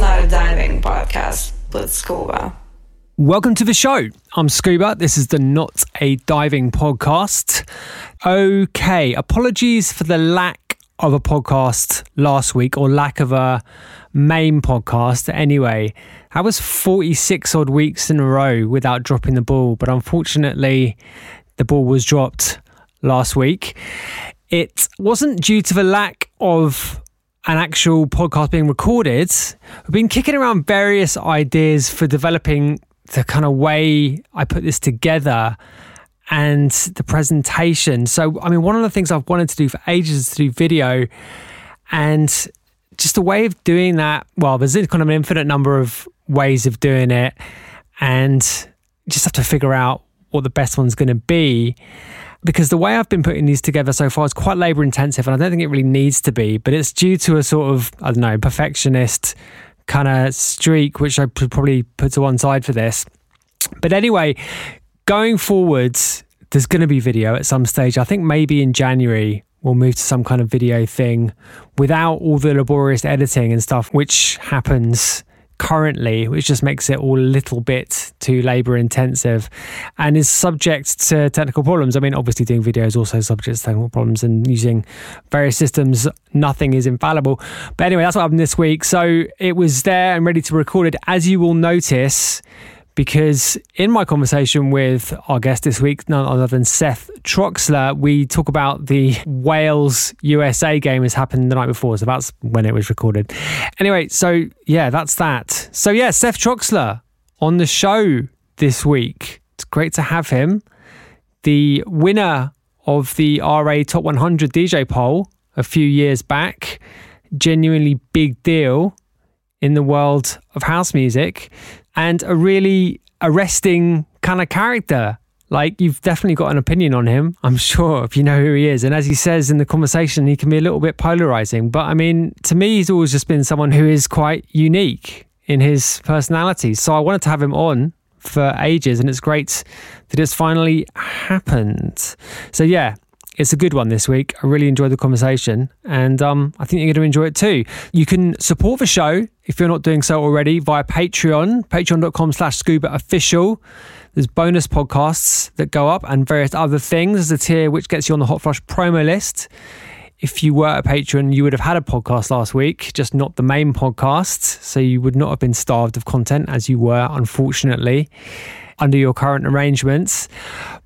Not a diving podcast with Scuba. Welcome to the show. I'm Scuba. This is the Not a Diving podcast. Okay, apologies for the lack of a podcast last week or lack of a main podcast. Anyway, I was 46 odd weeks in a row without dropping the ball, but unfortunately, the ball was dropped last week. It wasn't due to the lack of an actual podcast being recorded. We've been kicking around various ideas for developing the kind of way I put this together and the presentation. So, I mean, one of the things I've wanted to do for ages is to do video and just a way of doing that. Well, there's kind of an infinite number of ways of doing it and just have to figure out what the best one's going to be because the way I've been putting these together so far is quite labor intensive and I don't think it really needs to be, but it's due to a sort of, I don't know, perfectionist kind of streak, which I probably put to one side for this. But anyway, going forwards, there's going to be video at some stage. I think maybe in January we'll move to some kind of video thing without all the laborious editing and stuff, which happens currently, which just makes it all a little bit too labor intensive and is subject to technical problems. I mean, obviously, doing video is also subject to technical problems and using various systems, nothing is infallible. But anyway, that's what happened this week. So it was there and ready to record it. As you will notice, because in my conversation with our guest this week, none other than Seth Troxler, we talk about the Wales USA game has happened the night before. So that's when it was recorded. Anyway, so yeah, that's that. So yeah, Seth Troxler on the show this week. It's great to have him. The winner of the RA Top 100 DJ poll a few years back. Genuinely big deal in the world of house music and a really arresting kind of character. Like you've definitely got an opinion on him, I'm sure, if you know who he is. And as he says in the conversation, he can be a little bit polarizing. But I mean, to me, he's always just been someone who is quite unique in his personality. So I wanted to have him on for ages, and it's great that it's finally happened. So yeah, it's a good one this week. I really enjoyed the conversation, and um, I think you're going to enjoy it too. You can support the show if you're not doing so already via Patreon, patreon.com slash scuba official. There's bonus podcasts that go up and various other things. There's a tier which gets you on the Hotflush promo list. If you were a patron, you would have had a podcast last week, just not the main podcast. So you would not have been starved of content as you were, unfortunately, under your current arrangements.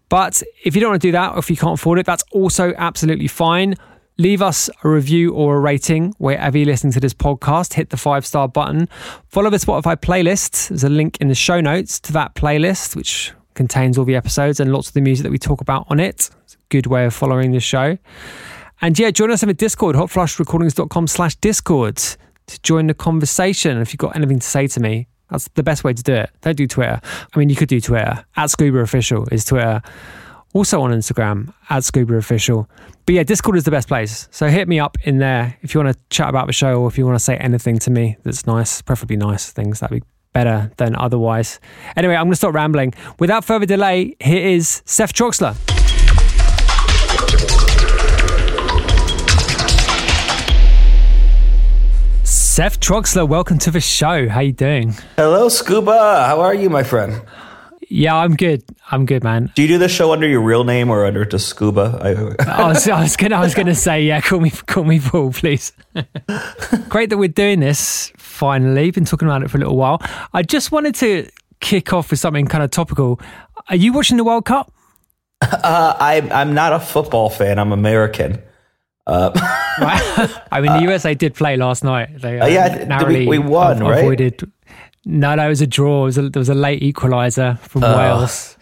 But if you don't want to do that, or if you can't afford it, that's also absolutely fine. Leave us a review or a rating wherever you're listening to this podcast. Hit the five star button. Follow the Spotify playlist. There's a link in the show notes to that playlist, which contains all the episodes and lots of the music that we talk about on it. It's a good way of following the show. And yeah, join us over Discord, hotflushrecordings.com slash Discord to join the conversation. If you've got anything to say to me, that's the best way to do it. Don't do Twitter. I mean, you could do Twitter. At Scuba Official is Twitter. Also on Instagram, at Scuba Official. But yeah, Discord is the best place. So hit me up in there if you want to chat about the show or if you want to say anything to me that's nice, preferably nice things. That'd be better than otherwise. Anyway, I'm going to stop rambling. Without further delay, here is Seth Troxler. Seth Troxler, welcome to the show. How you doing? Hello, Scuba. How are you, my friend? Yeah, I'm good. I'm good, man. Do you do the show under your real name or under just Scuba? I, I, was, I was gonna, I was gonna say, yeah, call me, call me Paul, please. Great that we're doing this finally. Been talking about it for a little while. I just wanted to kick off with something kind of topical. Are you watching the World Cup? Uh, I, I'm not a football fan. I'm American. Uh, I mean, the USA did play last night. They uh, yeah, narrowly we, we won, right? Avoided. No, no, it was a draw. Was a, there was a late equaliser from uh, Wales.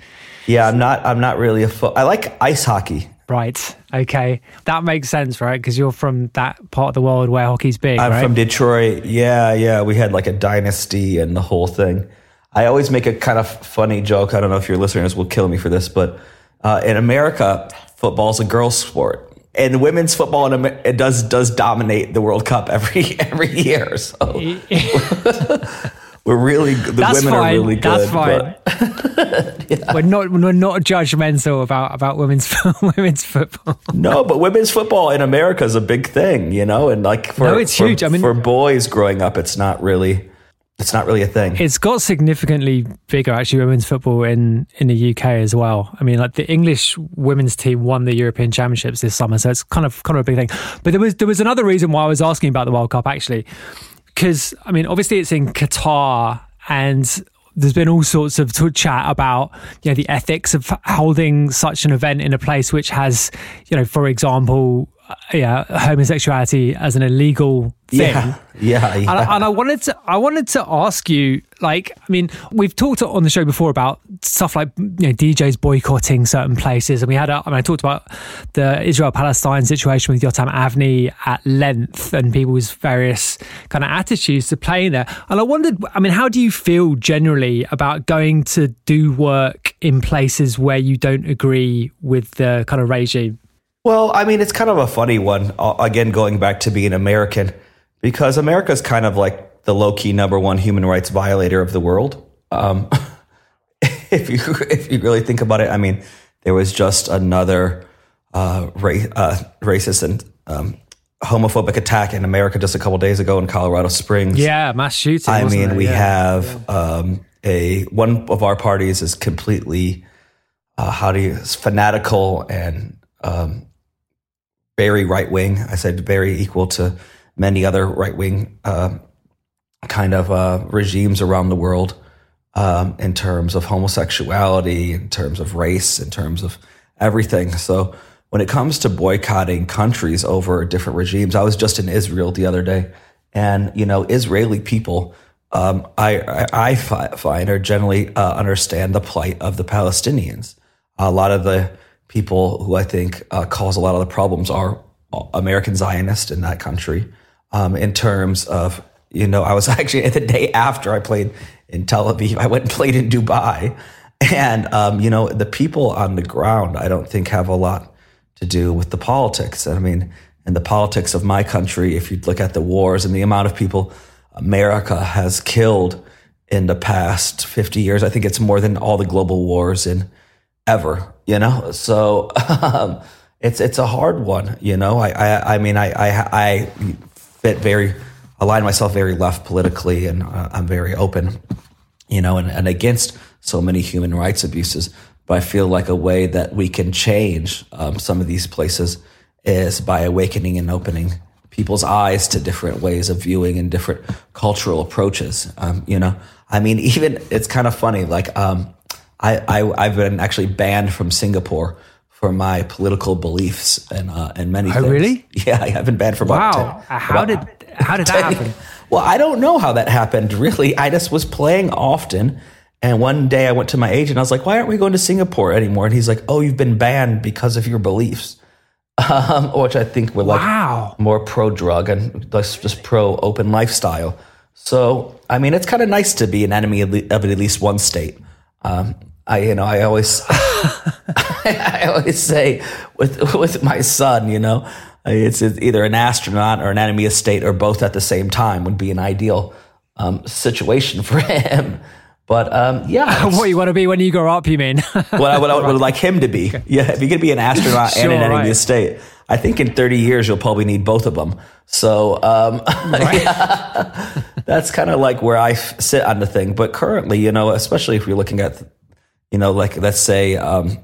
Yeah, I'm not. I'm not really a foot. I like ice hockey. Right. Okay. That makes sense, right? Because you're from that part of the world where hockey's big. I'm right? from Detroit. Yeah, yeah. We had like a dynasty and the whole thing. I always make a kind of funny joke. I don't know if your listeners will kill me for this, but uh, in America, football's a girls' sport and women's football in, it does does dominate the World Cup every every year. So we're really the That's women fine. are really good. That's fine. But, yeah. We're not we're not judgmental about about women's women's football. no, but women's football in America is a big thing, you know, and like for no, it's for, huge. I mean, for boys growing up, it's not really it's not really a thing. It's got significantly bigger actually women's football in in the UK as well. I mean, like the English women's team won the European Championships this summer, so it's kind of kind of a big thing. But there was there was another reason why I was asking about the World Cup actually, because I mean, obviously it's in Qatar and there's been all sorts of chat about you know the ethics of holding such an event in a place which has you know for example Uh, yeah, homosexuality as an illegal thing. Yeah, yeah. yeah. And, I, and, I wanted to, I wanted to ask you, like, I mean, we've talked on the show before about stuff like you know DJs boycotting certain places, and we had, a, I mean, I talked about the Israel-Palestine situation with Yotam Avni at length, and people's various kind of attitudes to playing there. And I wondered, I mean, how do you feel generally about going to do work in places where you don't agree with the kind of regime? Well, I mean, it's kind of a funny one. Uh, again, going back to being American, because America is kind of like the low key number one human rights violator of the world. Um, if you if you really think about it, I mean, there was just another uh, ra- uh, racist and um, homophobic attack in America just a couple days ago in Colorado Springs. Yeah, mass shooting. I mean, it? we yeah. have yeah. Um, a one of our parties is completely uh, how do you fanatical and um, very right wing. I said very equal to many other right wing uh, kind of uh, regimes around the world um, in terms of homosexuality, in terms of race, in terms of everything. So when it comes to boycotting countries over different regimes, I was just in Israel the other day, and you know, Israeli people. Um, I, I, I find are generally uh, understand the plight of the Palestinians. A lot of the people who I think uh, cause a lot of the problems are American Zionists in that country. Um, in terms of, you know, I was actually the day after I played in Tel Aviv, I went and played in Dubai. And, um, you know, the people on the ground, I don't think have a lot to do with the politics. I mean, in the politics of my country, if you look at the wars and the amount of people America has killed in the past 50 years, I think it's more than all the global wars in ever, you know? So, um, it's, it's a hard one, you know? I, I, I mean, I, I, I fit very, align myself very left politically and uh, I'm very open, you know, and, and against so many human rights abuses. But I feel like a way that we can change um, some of these places is by awakening and opening people's eyes to different ways of viewing and different cultural approaches. Um, you know, I mean, even it's kind of funny. Like, um, I, I I've been actually banned from Singapore for my political beliefs and uh, and many. Oh, things. really? Yeah, I have been banned for about. Wow! 10, how did how did that happen? Well, I don't know how that happened. Really, I just was playing often, and one day I went to my agent. I was like, "Why aren't we going to Singapore anymore?" And he's like, "Oh, you've been banned because of your beliefs." um, which I think were like Wow. more pro drug and less just pro open lifestyle. So, I mean, it's kind of nice to be an enemy of at least one state. Um, I, you know, I always, I always say with with my son, you know, it's either an astronaut or an enemy of state or both at the same time would be an ideal um, situation for him. But um, yeah, what you want to be when you grow up, you mean? what I would, I would like him to be. Yeah, if you could be an astronaut and an enemy right. of state, I think in 30 years you'll probably need both of them. So um, yeah, that's kind of like where I sit on the thing. But currently, you know, especially if you're looking at, you know, like let's say um,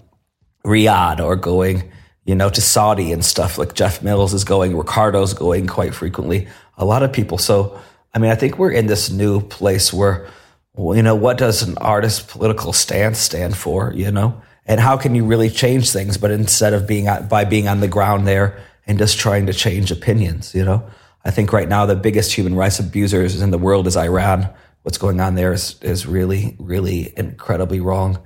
Riyadh or going, you know, to Saudi and stuff like Jeff Mills is going, Ricardo's going quite frequently. A lot of people. So, I mean, I think we're in this new place where, you know, what does an artist's political stance stand for, you know? And how can you really change things? But instead of being by being on the ground there and just trying to change opinions, you know? I think right now the biggest human rights abusers in the world is Iran. What's going on there is, is really, really incredibly wrong.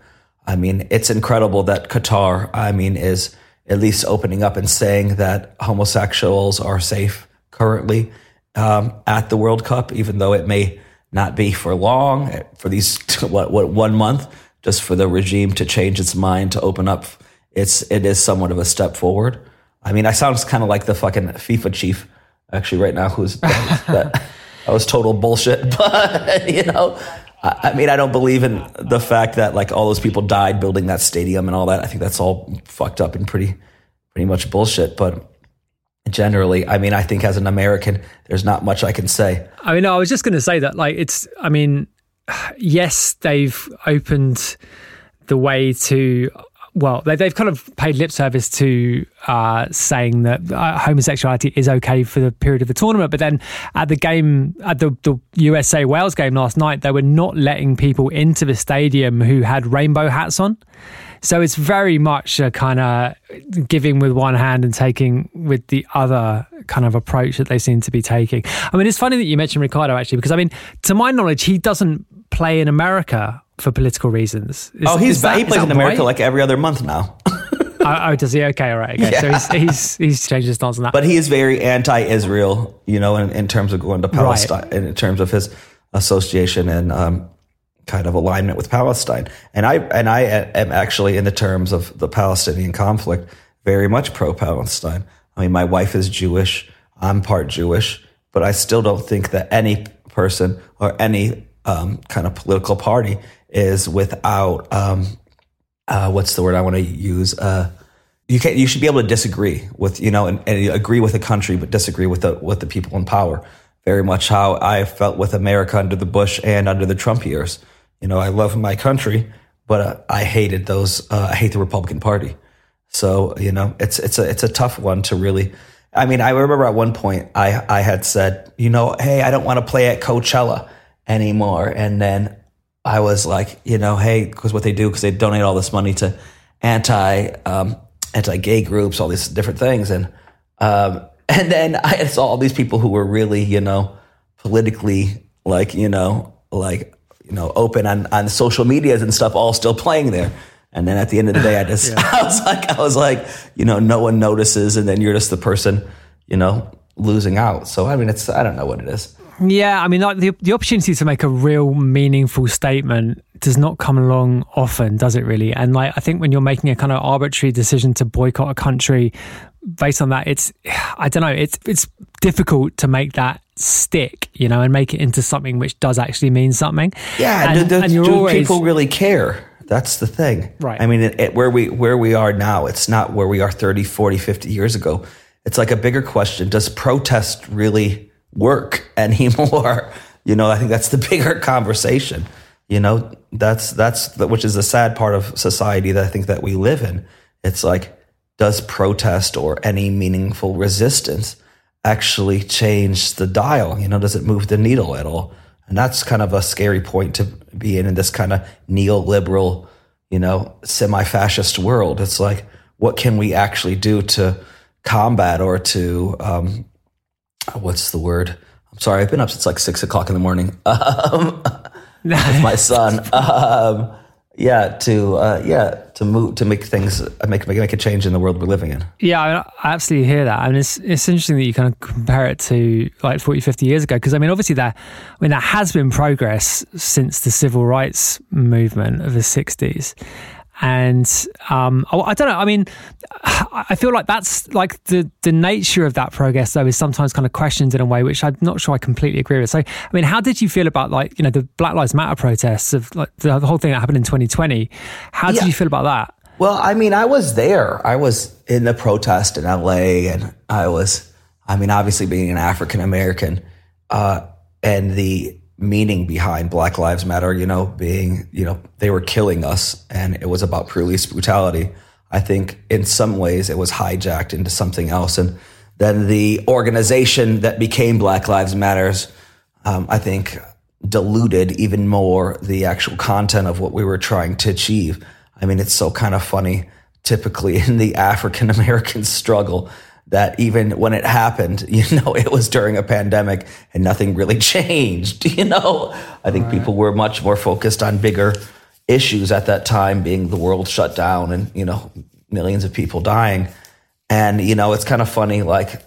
I mean, it's incredible that Qatar, I mean, is at least opening up and saying that homosexuals are safe currently um, at the World Cup, even though it may not be for long, for these what what one month, just for the regime to change its mind to open up. It's it is somewhat of a step forward. I mean, I sound kind of like the fucking FIFA chief actually right now, who's that, that was total bullshit. But you know, I, mean, I don't believe in the fact that like all those people died building that stadium and all that. I think that's all fucked up and pretty pretty much bullshit. But generally, I mean, I think as an American, there's not much I can say. I mean, I was just going to say that, like, it's, I mean, yes, they've opened the way to, well, they, they've kind of paid lip service to uh, saying that uh, homosexuality is okay for the period of the tournament. But then at the game, at the, the USA Wales game last night, they were not letting people into the stadium who had rainbow hats on. So it's very much a kind of giving with one hand and taking with the other kind of approach that they seem to be taking. I mean, it's funny that you mentioned Ricardo actually, because I mean, to my knowledge, he doesn't play in America for political reasons. Is- oh, he's that- he plays in America right? like every other month now. oh, oh, does he? Okay, all right. Okay, so he's, he's he's changed his stance on that. but he is very anti-Israel, you know, in, in terms of going to Palestine, in terms of his association and um, kind of alignment with Palestine. And I and I am actually, in the terms of the Palestinian conflict, very much pro-Palestine. I mean, my wife is Jewish. I'm part Jewish, but I still don't think that any person or any um, kind of political party is without um, uh, what's the word I want to use? Uh, you can you should be able to disagree with you know and, and agree with a country, but disagree with the with the people in power. Very much how I felt with America under the Bush and under the Trump years. You know, I love my country, but uh, I hated those. Uh, I hate the Republican Party. So you know, it's it's a it's a tough one to really. I mean, I remember at one point I I had said, you know, hey, I don't want to play at Coachella anymore, and then I was like, you know, hey, because what they do, because they donate all this money to anti um, anti gay groups, all these different things, and um, and then I saw all these people who were really, you know, politically like, you know, like you know, open on on social medias and stuff, all still playing there. And then at the end of the day, I just I was like, I was like, you know, no one notices, and then you're just the person, you know, losing out. So I mean, it's I don't know what it is. Yeah, I mean, like the the opportunity to make a real meaningful statement does not come along often, does it? Really? And like, I think when you're making a kind of arbitrary decision to boycott a country based on that, it's I don't know, it's it's difficult to make that stick, you know, and make it into something which does actually mean something. Yeah, and, do, do- do always people really care? That's the thing. Right. I mean, it, it, where we where we are now, it's not where we are 30, 40, 50 years ago. It's like a bigger question. Does protest really work anymore? You know, I think that's the bigger conversation. You know, that's that's the, which is the sad part of society that I think that we live in. It's like, does protest or any meaningful resistance actually change the dial? You know, does it move the needle at all? And that's kind of a scary point to be in in this kind of neoliberal, you know, semi-fascist world. It's like, what can we actually do to combat or to um, what's the word? I'm sorry, I've been up since like six o'clock in the morning um, with my son. Um, yeah, to uh, yeah, to move to make things make make make a change in the world we're living in. Yeah, I, mean, I absolutely hear that. I mean, it's it's interesting that you kind of compare it to like 40, 50 years ago because I mean, obviously there, I mean, there has been progress since the civil rights movement of the '60s, and um, I, I, don't know. I mean, I feel like that's like the the nature of that progress, though, is sometimes kind of questioned in a way which I'm not sure I completely agree with. So, I mean, how did you feel about like you know the Black Lives Matter protests of like the whole thing that happened in 2020? How did you feel about that? Well, I mean, I was there. I was in the protest in LA, and I was, I mean, obviously being an African American, uh, and the meaning behind Black Lives Matter, you know, being, you know, they were killing us and it was about police brutality. I think in some ways it was hijacked into something else. And then the organization that became Black Lives Matters, um, I think diluted even more the actual content of what we were trying to achieve. I mean, it's so kind of funny. Typically in the African American struggle, that even when it happened, you know, it was during a pandemic and nothing really changed. You know, I think right. people were much more focused on bigger issues at that time, being the world shut down and, you know, millions of people dying. And, you know, it's kind of funny, like,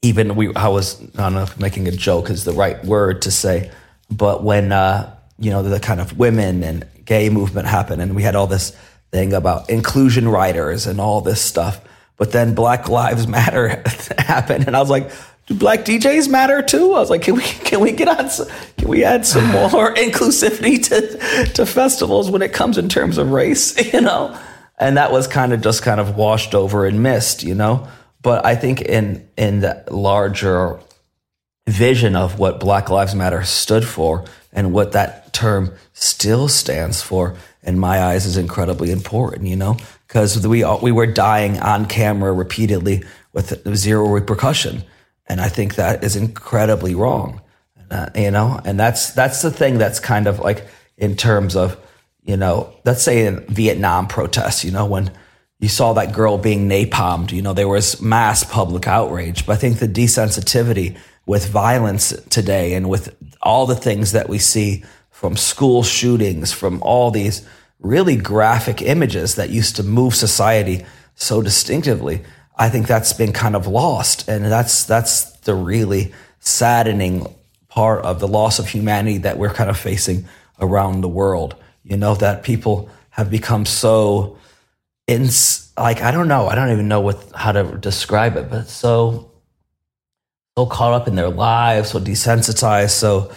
even we, I was, I don't know if making a joke is the right word to say, but when, uh, you know, the kind of women and gay movement happened and we had all this thing about inclusion riders and all this stuff but then Black Lives Matter happened, and I was like, do black DJs matter too? I was like, can we can we get on? Some, can we add some more inclusivity to to festivals when it comes in terms of race? You know, and that was kind of just kind of washed over and missed. You know, but I think in in the larger vision of what Black Lives Matter stood for and what that term still stands for, in my eyes, is incredibly important. You know, because we we were dying on camera repeatedly with zero repercussion, and I think that is incredibly wrong. Uh, you know, and that's that's the thing that's kind of like in terms of you know, let's say in Vietnam protests, you know, when you saw that girl being napalmed, you know, there was mass public outrage. But I think the desensitivity with violence today and with all the things that we see from school shootings, from all these really graphic images that used to move society so distinctively. I think that's been kind of lost. And that's, that's the really saddening part of the loss of humanity that we're kind of facing around the world. You know, that people have become so in like, I don't know, I don't even know what, how to describe it, but so, so caught up in their lives, so desensitized, so,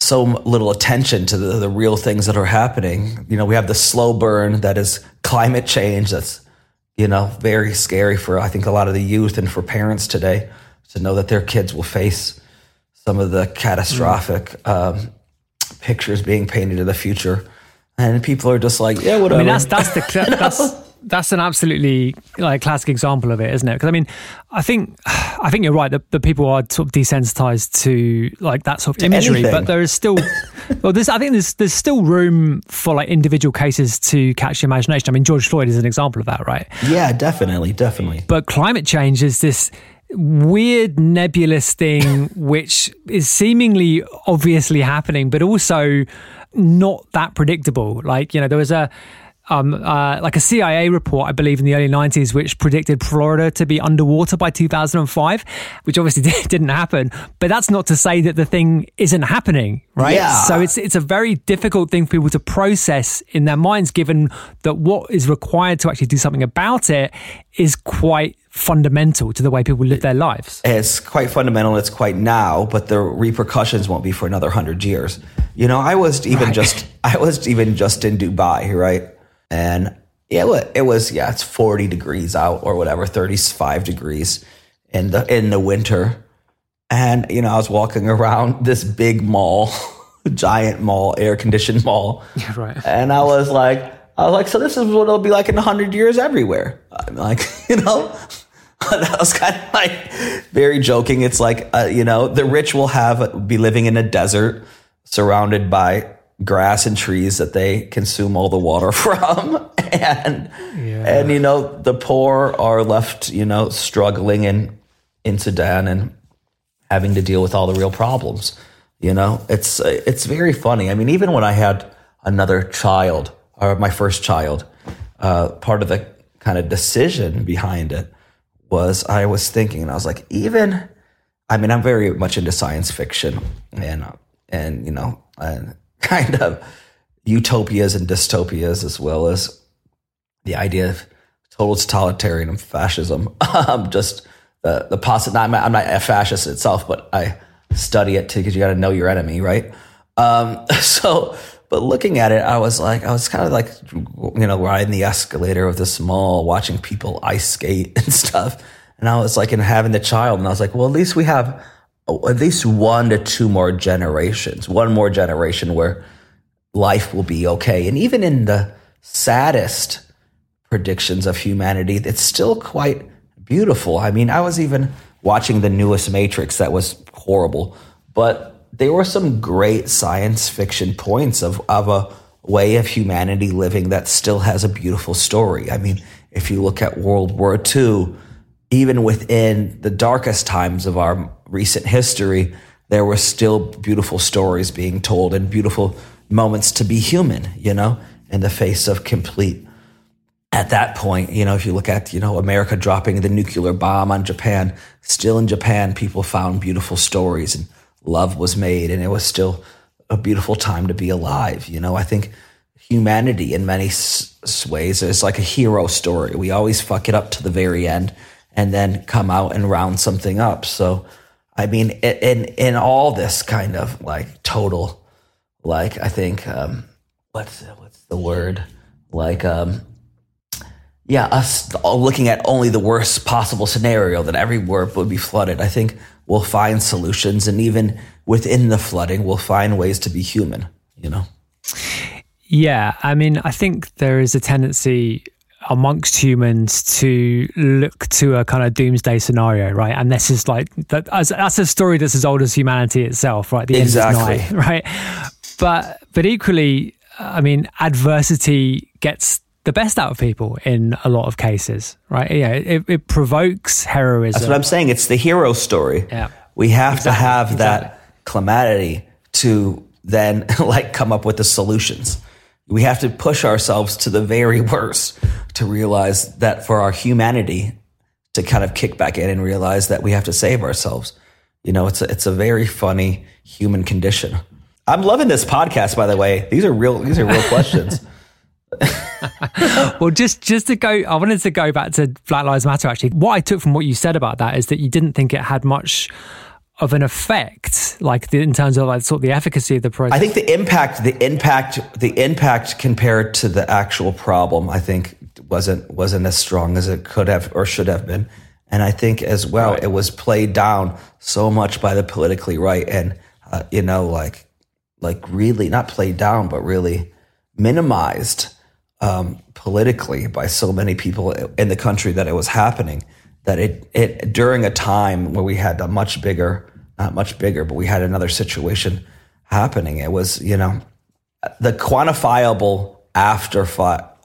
so little attention to the, the real things that are happening. You know, we have the slow burn that is climate change. That's, you know, very scary for, I think, a lot of the youth and for parents today to know that their kids will face some of the catastrophic mm. um, pictures being painted in the future. And people are just like, yeah, whatever. I mean, that's, that's the, that's, that's an absolutely like classic example of it, isn't it? Because I mean, I think I think you're right that, that people are sort of desensitized to like that sort of imagery, Anything. but there is still well, there's I think there's there's still room for like individual cases to catch your imagination. I mean, George Floyd is an example of that, right? Yeah, definitely, definitely. But climate change is this weird nebulous thing which is seemingly obviously happening but also not that predictable like you know there was a um, uh, like a CIA report, I believe, in the early 90s, which predicted Florida to be underwater by 2005, which obviously didn't happen. But that's not to say that the thing isn't happening, right? Yeah. So it's it's a very difficult thing for people to process in their minds, given that what is required to actually do something about it is quite fundamental to the way people live their lives. It's quite fundamental. It's quite now, but the repercussions won't be for another hundred years. You know, I was even right. just I was even just in Dubai, right? And yeah, it was yeah, it's 40 degrees out or whatever, 35 degrees in the in the winter. And you know, I was walking around this big mall, giant mall, air conditioned mall. Yeah, right. And I was like, I was like, so this is what it'll be like in 100 years everywhere. I'm like, you know, that was kind of like very joking. It's like, uh, you know, the rich will have be living in a desert surrounded by grass and trees that they consume all the water from. And yeah. and you know the poor are left you know struggling in in Sudan and having to deal with all the real problems you know? It's it's very funny. I mean even when i had another child or my first child, uh, part of the kind of decision behind it was I was thinking, and I was like, even, I mean, I'm very much into science fiction and, and, you know, and kind of utopias and dystopias, as well as the idea of total totalitarian fascism. um, just the, the possible, I'm, I'm not a fascist itself, but I study it too, because you got to know your enemy, right? Um, so, but looking at it, I was like, I was kind of like, you know, riding the escalator with this mall, watching people ice skate and stuff. And I was like, and having the child, and I was like, well, at least we have at least one to two more generations, one more generation where life will be okay. And even in the saddest predictions of humanity, it's still quite beautiful. I mean, I was even watching the newest Matrix that was horrible, but there were some great science fiction points of, of a way of humanity living that still has a beautiful story. I mean, if you look at World War II, even within the darkest times of our recent history, there were still beautiful stories being told and beautiful moments to be human, you know, in the face of complete. At that point, you know, if you look at, you know, America dropping the nuclear bomb on Japan, still in Japan, people found beautiful stories and love was made and it was still a beautiful time to be alive. You know, I think humanity in many s- ways is like a hero story. We always fuck it up to the very end and then come out and round something up. So, I mean, in in all this kind of like total, like I think, um, what's what's the word? Like, um, yeah, us looking at only the worst possible scenario that every word would be flooded. I think we'll find solutions, and even within the flooding, we'll find ways to be human. You know. Yeah, I mean, I think there is a tendency amongst humans to look to a kind of doomsday scenario, right? And this is like that. That's a story that's as old as humanity itself, right? The exactly. end of night, right? But but equally, I mean, adversity gets the best out of people in a lot of cases, right? Yeah, it, it provokes heroism. That's what I'm saying. It's the hero story. Yeah, we have exactly. to have exactly. that calamity to then like come up with the solutions. We have to push ourselves to the very worst to realize that for our humanity to kind of kick back in and realize that we have to save ourselves. You know, it's a, it's a very funny human condition. I'm loving this podcast, by the way. These are real. These are real questions. well, just just to go, I wanted to go back to Black Lives Matter. Actually, what I took from what you said about that is that you didn't think it had much of an effect, like the, in terms of like sort of the efficacy of the process. I think the impact, the impact, the impact compared to the actual problem, I think wasn't wasn't as strong as it could have or should have been. And I think as well, right. it was played down so much by the politically right, and uh, you know, like like really not played down, but really minimized um, politically by so many people in the country that it was happening that it, it during a time where we had a much bigger, not much bigger, but we had another situation happening. It was, you know, the quantifiable after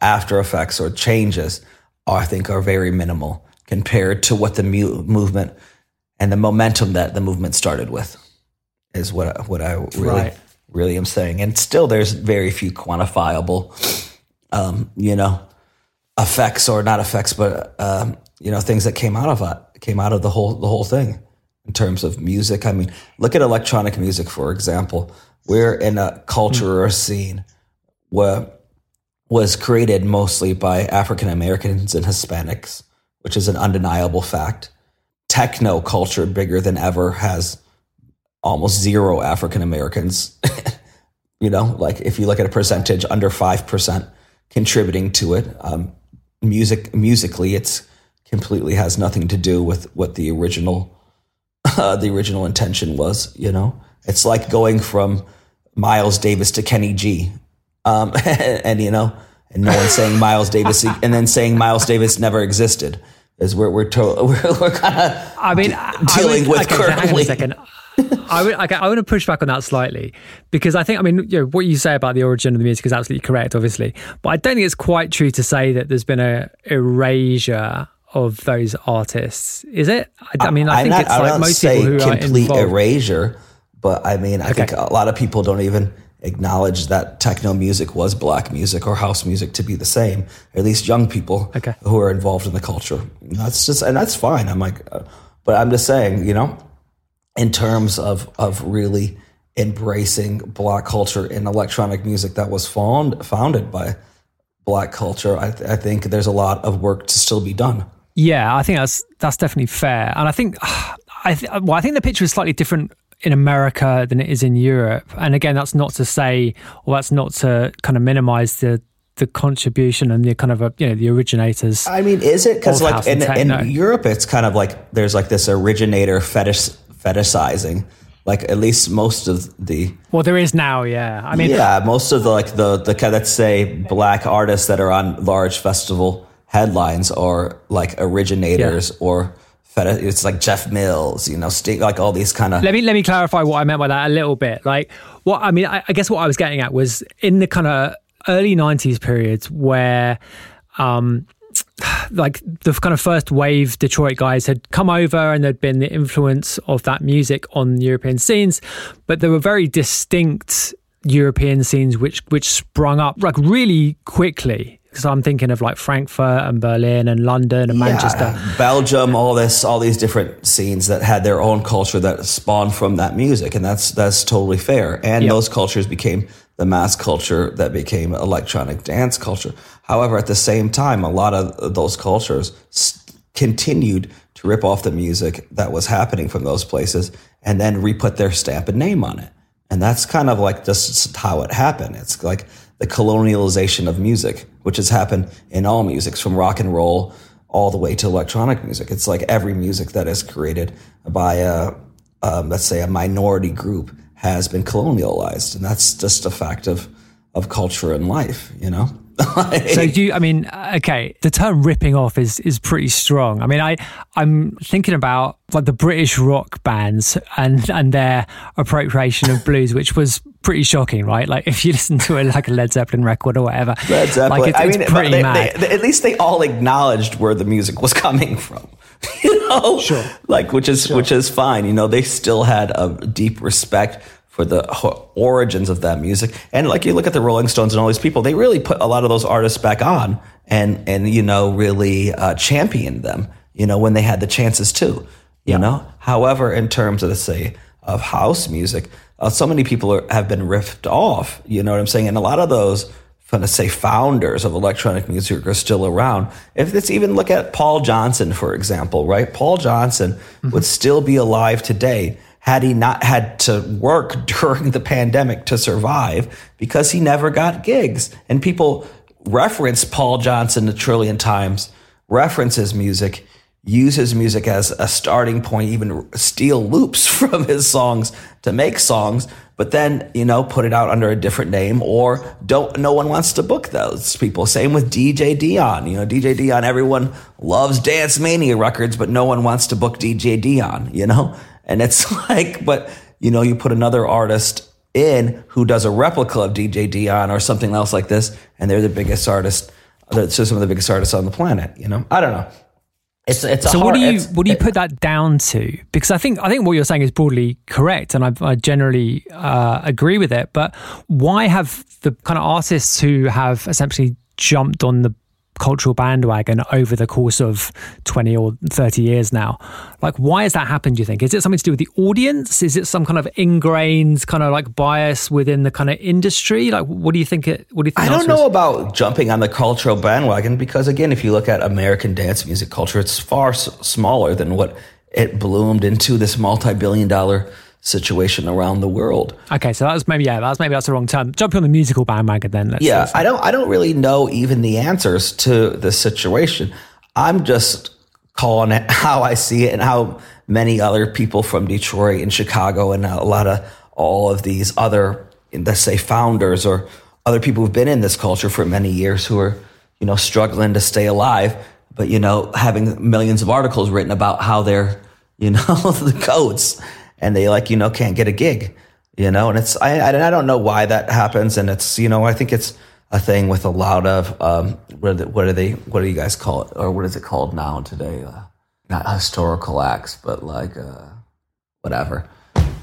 after effects or changes, are, I think, are very minimal compared to what the mu- movement and the momentum that the movement started with. Is what what I really right. really am saying, and still there's very few quantifiable, um, you know, effects or not effects, but um, you know things that came out of it came out of the whole the whole thing in terms of music. I mean, look at electronic music for example. We're in a culture or a scene where was created mostly by African Americans and Hispanics, which is an undeniable fact. Techno culture, bigger than ever, has almost zero African Americans. you know, like if you look at a percentage, under five percent contributing to it. Um, music musically, it's completely has nothing to do with what the original uh, the original intention was. You know, it's like going from Miles Davis to Kenny G, um, and, and, you know, and no one saying Miles Davis, and then saying Miles Davis never existed. Is we're we're, to, we're, we're kind of I mean dealing would, with okay, currently. Hang on a second. I would, okay, I want to push back on that slightly because I think, I mean, you know, what you say about the origin of the music is absolutely correct, obviously, but I don't think it's quite true to say that there's been a erasure of those artists. Is it? I, I mean, I I'm think not, it's I like most say people who complete are involved. erasure, but I mean, I Okay. think a lot of people don't even acknowledge that techno music was black music or house music to be the same. At least young people Okay. who are involved in the culture. That's just and that's fine. I'm like, uh, but I'm just saying, you know, in terms of of really embracing black culture in electronic music that was found, founded by black culture, I, th- I think there's a lot of work to still be done. Yeah, I think that's that's definitely fair, and I think I th- well, I think the picture is slightly different in America than it is in Europe. And again, that's not to say, or that's not to kind of minimize the the contribution and the kind of a, you know the originators. I mean, is it because like in, in. Europe, it's kind of like there's like this originator fetish fetishizing. Like at least most of the Well, there is now, yeah. I mean, yeah, most of the like the the let's say black artists that are on large festival headlines are like originators or fetish. It's like Jeff Mills, you know, like all these kind of let me let me clarify what I meant by that a little bit. Like what I mean, I, I guess what I was getting at was in the kind of early '90s periods where, um, like the kind of first wave Detroit guys had come over and there'd been the influence of that music on European scenes, but there were very distinct European scenes which which sprung up like really quickly. So I'm thinking of like Frankfurt and Berlin and London and Manchester. Belgium, all this, all these different scenes that had their own culture that spawned from that music, and that's that's totally fair. And Yep. those cultures became the mass culture that became electronic dance culture. However, at the same time, a lot of those cultures continued to rip off the music that was happening from those places, and then re-put their stamp and name on it. And that's kind of like just how it happened. It's like the colonialization of music, which has happened in all musics from rock and roll all the way to electronic music. It's like every music that is created by a, um, let's say, a minority group has been colonialized, and that's just a fact of of culture and life. You know. So do you, I mean, uh, okay, the term ripping off is is pretty strong. I mean, I I'm thinking about like the British rock bands and and their appropriation of blues, which was pretty shocking, right? Like if you listen to a, like a Led Zeppelin record or whatever, Led Zeppelin. like it's, I mean, pretty they- mad. they- at least they all acknowledged where the music was coming from. You know, Sure. Like, which is which is fine. You know, they still had a deep respect for the origins of that music. And like, you look at the Rolling Stones and all these people, they really put a lot of those artists back on and and you know really uh, championed them. You know, when they had the chances to. You know. However, in terms of the say of house music, uh, so many people are, have been ripped off. You know what I'm saying? And a lot of those going to say founders of electronic music are still around. If it's even look at Paul Johnson, for example, right? Paul Johnson would still be alive today had he not had to work during the pandemic to survive because he never got gigs. And people reference Paul Johnson a trillion times, reference his music, use his music as a starting point, even steal loops from his songs to make songs, but then, you know, put it out under a different name or don't, no one wants to book those people. Same with DJ Deeon. You know, DJ Deeon, everyone loves Dance Mania records, but no one wants to book DJ Deeon, you know? And it's like, but, you know, you put another artist in who does a replica of DJ Deeon or something else like this, and they're the biggest artist, they're some of the biggest artists on the planet, you know? I don't know. It's, it's a So hard, what do you what do you put that down to? Because I think I think what you're saying is broadly correct, and I, I generally uh, agree with it. But why have the kind of artists who have essentially jumped on the cultural bandwagon over the course of 20 or 30 years now. Like why has that happened do you think? Is it something to do with the audience? Is it some kind of ingrained kind of like bias within the kind of industry? Like what do you think it what do you think I don't know about jumping on the cultural bandwagon because, again, if you look at American dance music culture, it's far s- smaller than what it bloomed into this multi-billion dollar situation around the world. okay so that's maybe yeah that's maybe that's the wrong term jump on the musical bandwagon then let's Yeah, I don't. I don't really know even the answers to the situation. I'm just calling it how I see it and how many other people from Detroit and Chicago and a lot of all of these other, let's say, founders or other people who've been in this culture for many years who are, you know, struggling to stay alive, but you know, having millions of articles written about how they're, you know, the goats and they like, you know, can't get a gig you know and it's I, I don't know why that happens and it's you know i think it's a thing with a lot of um what are, the, what are they what do you guys call it or what is it called now today uh, not historical acts but like uh whatever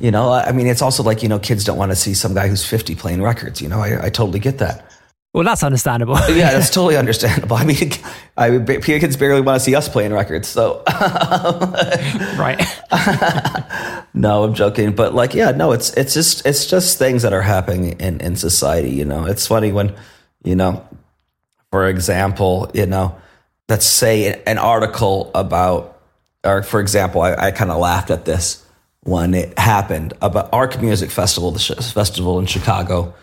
You know, I mean, it's also like, you know, kids don't want to see some guy who's 50 playing records. You know, I, I totally get that. Well, that's understandable. yeah, that's totally understandable. I mean, I kids barely want to see us playing records, so right. no, I'm joking, but like, yeah, no, it's it's just it's just things that are happening in in society. You know, it's funny when, you know, for example, you know, let's say an article about, or for example, I, I kind of laughed at this when it happened about Arc Music Festival, the festival in Chicago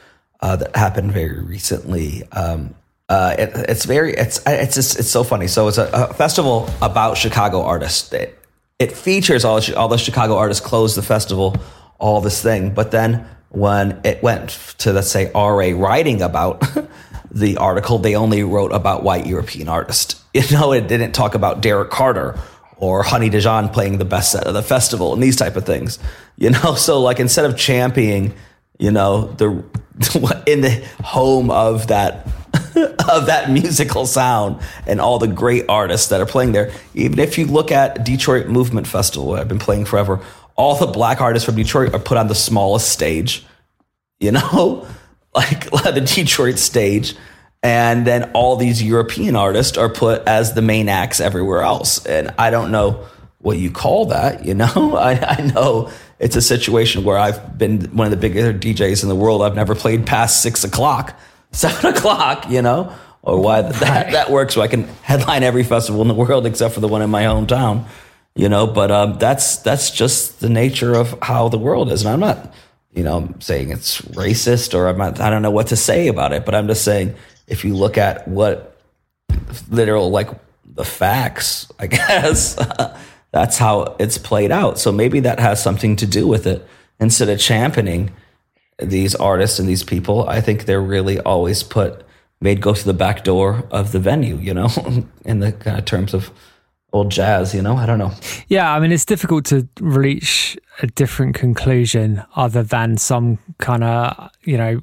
uh, that happened very recently. Um, uh, it, it's very it's it's just it's so funny. So it's a, a festival about Chicago artists. It, it features all all the Chicago artists close the festival, all this thing. But then when it went to let's say RA writing about the article, they only wrote about white European artists. You know, it didn't talk about Derrick Carter or Honey Dijon playing the best set of the festival and these type of things. You know, so like instead of championing you know the in the home of that of that musical sound and all the great artists that are playing there. Even if you look at detroit movement festival i've been playing forever all the black artists from detroit are put on the smallest stage you know? Like the detroit stage. And then all these european artists are put as the main acts everywhere else. And i don't know what you call that you know? I, I know it's a situation where I've been one of the biggest DJs in the world. I've never played past six o'clock, seven o'clock, you know, or why that, that works. So I can headline every festival in the world except for the one in my hometown, you know, but um, that's, that's just the nature of how the world is. And I'm not, you know, saying it's racist or I'm not, I don't know what to say about it, but I'm just saying if you look at what literal, like the facts, I guess, that's how it's played out. So maybe that has something to do with it. Instead of championing these artists and these people, I think they're really always put made go through the back door of the venue, you know, in the kind of terms of old jazz, you know? I don't know. Yeah, I mean, it's difficult to reach a different conclusion other than some kind of, you know,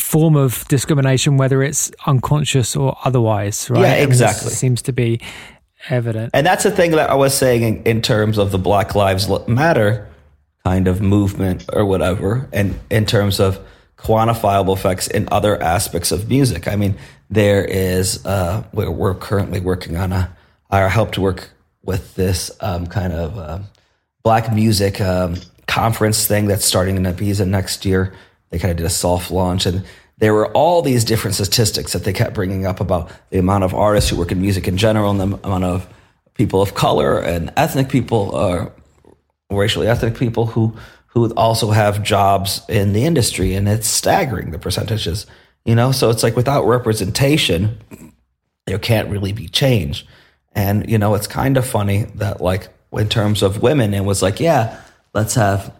form of discrimination, whether it's unconscious or otherwise, right? Yeah, exactly. Seems to be evident. And that's the thing that I was saying in, in, terms of the Black Lives Matter kind of movement or whatever, and in terms of quantifiable effects in other aspects of music. I mean, there is, uh, we're, we're, currently working on a, I help to work with this um, kind of uh, black music um, conference thing that's starting in Ibiza next year. They kind of did a soft launch and there were all these different statistics that they kept bringing up about the amount of artists who work in music in general and the amount of people of color and ethnic people or uh, racially ethnic people who who also have jobs in the industry and it's staggering the percentages you know? So it's like without representation there can't really be change. And you know it's kind of funny that like in terms of women it was like yeah let's have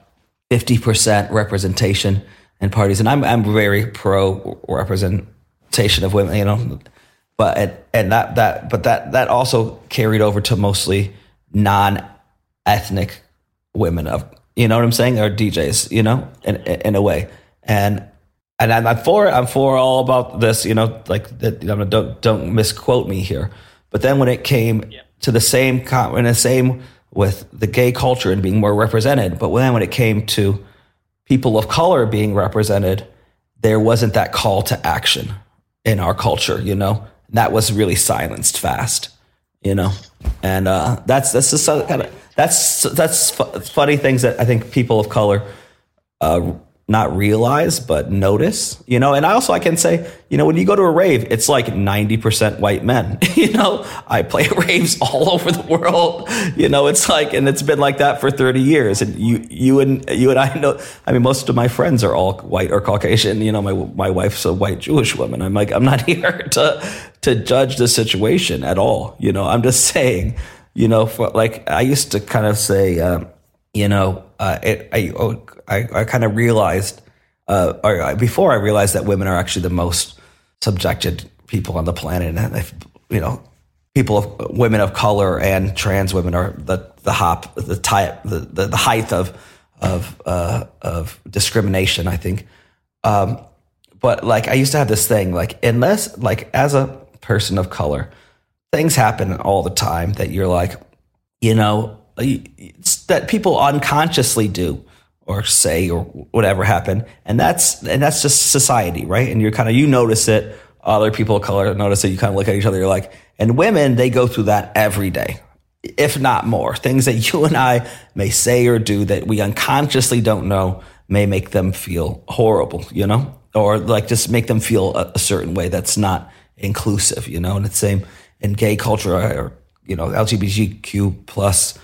50% representation and parties. And I'm I'm very pro representation of women, you know. But and, and that that but that that also carried over to mostly non ethnic women of you know what I'm saying or DJs, you know, in in a way. And and I'm, for I'm for all about this, you know, like that. You know, don't don't misquote me here. But then when it came yeah. to the same in the same with the gay culture and being more represented, but then when it came to people of color being represented, there wasn't that call to action in our culture, you know? That was really silenced fast, you know? And uh, that's that's just kind of that's that's funny things that I think people of color uh, not realize but notice you know? And i also i can say you know when you go to a rave it's like 90% white men you know? I play raves all over the world you know? It's like and it's been like that for 30 years. And you you and you and i know i mean most of my friends are all white or caucasian you know? My my wife's a white jewish woman. I'm like i'm not here to to judge the situation at all you know? I'm just saying you know for, like i used to kind of say um, you know uh, it, I, oh, I, I kind of realized, uh, or before I realized that women are actually the most subjected people on the planet, and if, you know, people of women of color and trans women are the the hop the type the, the, the height of of uh, of discrimination. I think, um, but like I used to have this thing like unless like as a person of color, things happen all the time that you're like, you know, that people unconsciously do or say or whatever happened. And that's and that's just society, right? And you're kind of you notice it. Other people of color notice it. You kind of look at each other. You're like, and women they go through that every day, if not more. Things that you and I may say or do that we unconsciously don't know may make them feel horrible, you know, or like just make them feel a, a certain way that's not inclusive, you know. And it's same in gay culture or you know LGBTQ plus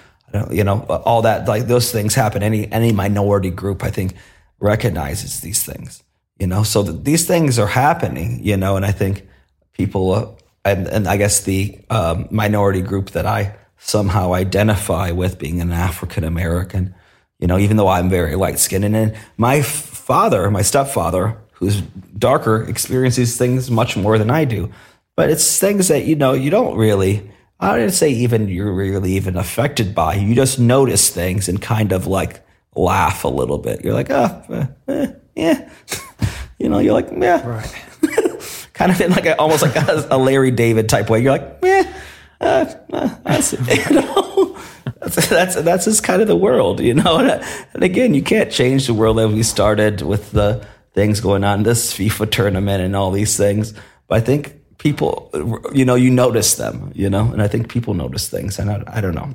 you know, all that, like those things happen. Any, any minority group, I think, recognizes these things, you know, so these things are happening, you know, and I think people, uh, and, and I guess the um, minority group that I somehow identify with being an African American, you know, even though I'm very light skinned. And then my father, my stepfather, who's darker, experiences things much more than I do. But it's things that, you know, you don't really, I didn't say even you're really even affected by. You just notice things and kind of like laugh a little bit. You're like, oh, uh, eh, yeah, you know, you're like, yeah, right. kind of in like a, almost like a, a, Larry David type way. You're like, yeah, uh, uh, that's you know. That's, that's that's just kind of the world, you know. And, and again, you can't change the world that we started with the things going on, this FIFA tournament and all these things. But I think people, you know, you notice them, you know, and I think people notice things, and I, I don't know.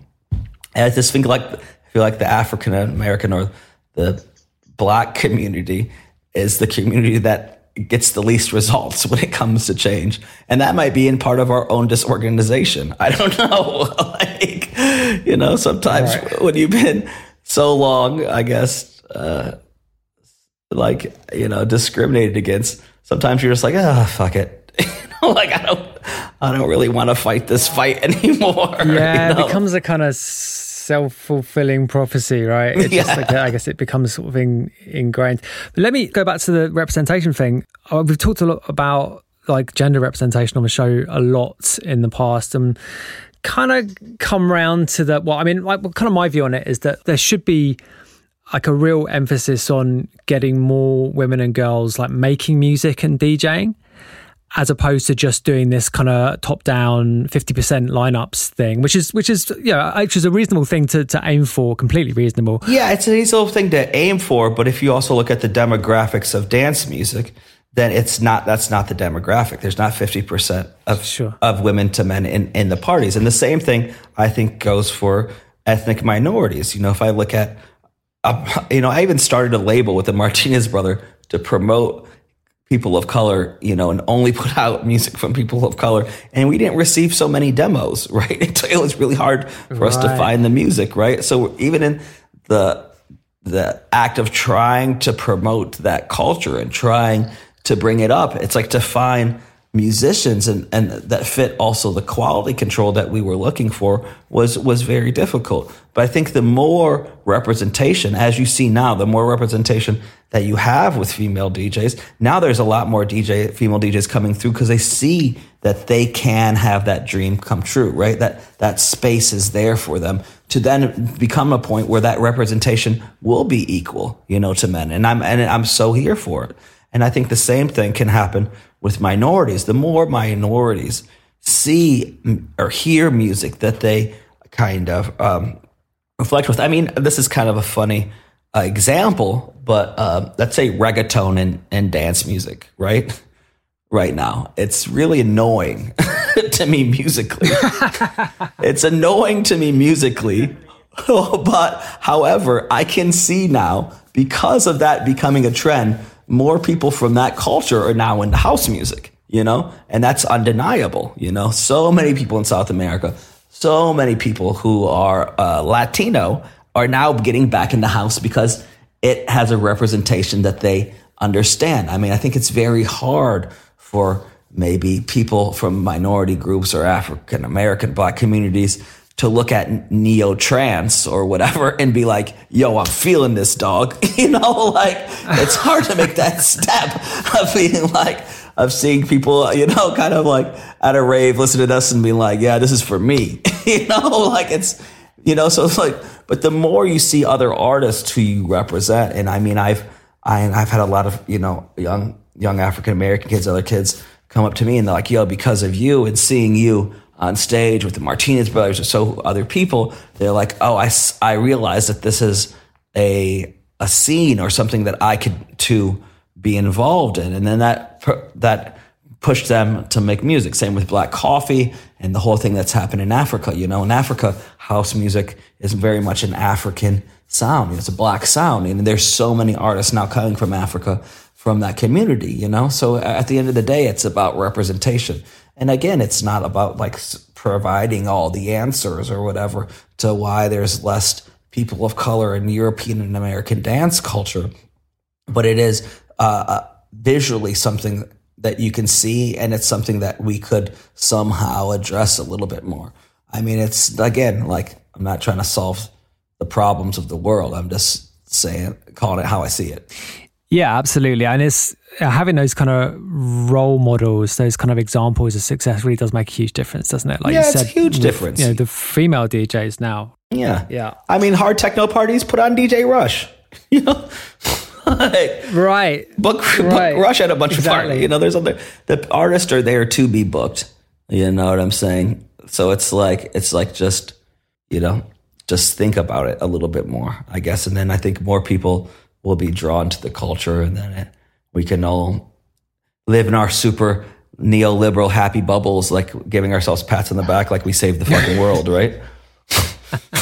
And I just think like I feel like the African American or the black community is the community that gets the least results when it comes to change, and that might be in part of our own disorganization. I don't know, like you know, sometimes right. when you've been so long, I guess, uh, like you know, discriminated against. Sometimes you're just like, ah, oh, fuck it like I don't, I don't really want to fight this fight anymore. Yeah, you know? it becomes a kind of self fulfilling prophecy, right? It's yeah. just like, I guess it becomes sort of in, ingrained. But let me go back to the representation thing. Uh, we've talked a lot about like gender representation on the show a lot in the past, and kind of come round to the well, I mean, like kind of my view on it is that there should be like a real emphasis on getting more women and girls like making music and DJing as opposed to just doing this kind of top down 50% lineups thing which is which is you know which is a reasonable thing to, to aim for completely reasonable. Yeah it's a reasonable thing to aim for but if you also look at the demographics of dance music then it's not that's not the demographic. There's not 50% of sure. of women to men in in the parties. And the same thing i think goes for ethnic minorities. You know if i look at uh, you know i even started a label with the martinez brother to promote people of color, you know, and only put out music from people of color. And we didn't receive so many demos, right? It, was really hard for right. us to find the music, right? So even in the the act of trying to promote that culture and trying to bring it up, it's like to find musicians and, and that fit also the quality control that we were looking for was was very difficult. But I think the more representation, as you see now, the more representation that you have with female DJs, now there's a lot more DJ female DJs coming through because they see that they can have that dream come true, right? That that space is there for them to then become a point where that representation will be equal, you know, to men. And I'm and I'm so here for it. And I think the same thing can happen with minorities. The more minorities see or hear music that they kind of um, reflect with. I mean, this is kind of a funny uh, example, but uh, let's say reggaeton and, and dance music, right? Right now, it's really annoying to me musically. it's annoying to me musically, but however, I can see now because of that becoming a trend more people from that culture are now into house music, you know, and that's undeniable, you know. So many people in South America, so many people who are uh, Latino are now getting back into house because it has a representation that they understand. I mean, I think it's very hard for maybe people from minority groups or African American black communities to look at neo trance or whatever and be like, yo, I'm feeling this dog. you know, like it's hard to make that step of being like, of seeing people, you know, kind of like at a rave, listening to us and being like, yeah, this is for me. you know, like it's, you know, so it's like, but the more you see other artists who you represent, and I mean, I've, I, I've had a lot of, you know, young, young African American kids, other kids come up to me and they're like, yo, because of you and seeing you, on stage with the Martinez brothers or so other people, they're like, oh, I, I realize that this is a a scene or something that I could to be involved in, and then that that pushed them to make music. Same with Black Coffee and the whole thing that's happened in Africa. You know, in Africa, house music is very much an African sound. It's a black sound, and there's so many artists now coming from Africa from that community. You know, so at the end of the day, it's about representation. And again, it's not about like providing all the answers or whatever to why there's less people of color in European and American dance culture, but it is uh, uh, visually something that you can see, and it's something that we could somehow address a little bit more. I mean, it's again like I'm not trying to solve the problems of the world. I'm just saying, calling it how I see it. Yeah, absolutely. And it's having those kind of role models, those kind of examples of success really does make a huge difference, doesn't it? Like yeah, you said, it's a huge with, difference. You know, the female DJs now. Yeah. Yeah. I mean, hard techno parties put on DJ Rush. You know? like, right. Book, right. book Rush at a bunch exactly. of parties. You know, there's other, the artists are there to be booked. You know what I'm saying? So it's like, it's like just, you know, just think about it a little bit more, I guess. And then I think more people will be drawn to the culture and then it, we can all live in our super neoliberal happy bubbles, like giving ourselves pats on the back, like we saved the fucking world, right?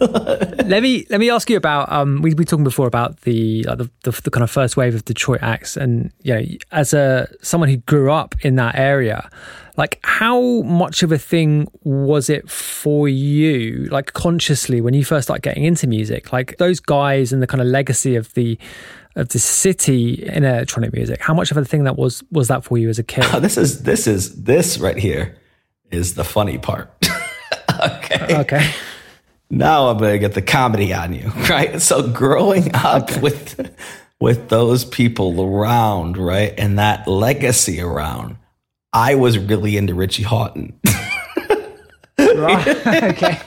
let me let me ask you about um we we talking before about the, like the, the the kind of first wave of Detroit acts and you know as a someone who grew up in that area like how much of a thing was it for you like consciously when you first started getting into music? Like those guys and the kind of legacy of the of the city in electronic music how much of a thing that was was that for you as a kid? Oh, this is this is this right here is the funny part. Okay. Okay now I'm gonna get the comedy on you, right? So growing up okay. with with those people around, right, and that legacy around, I was really into Richie Hawtin. right. Okay.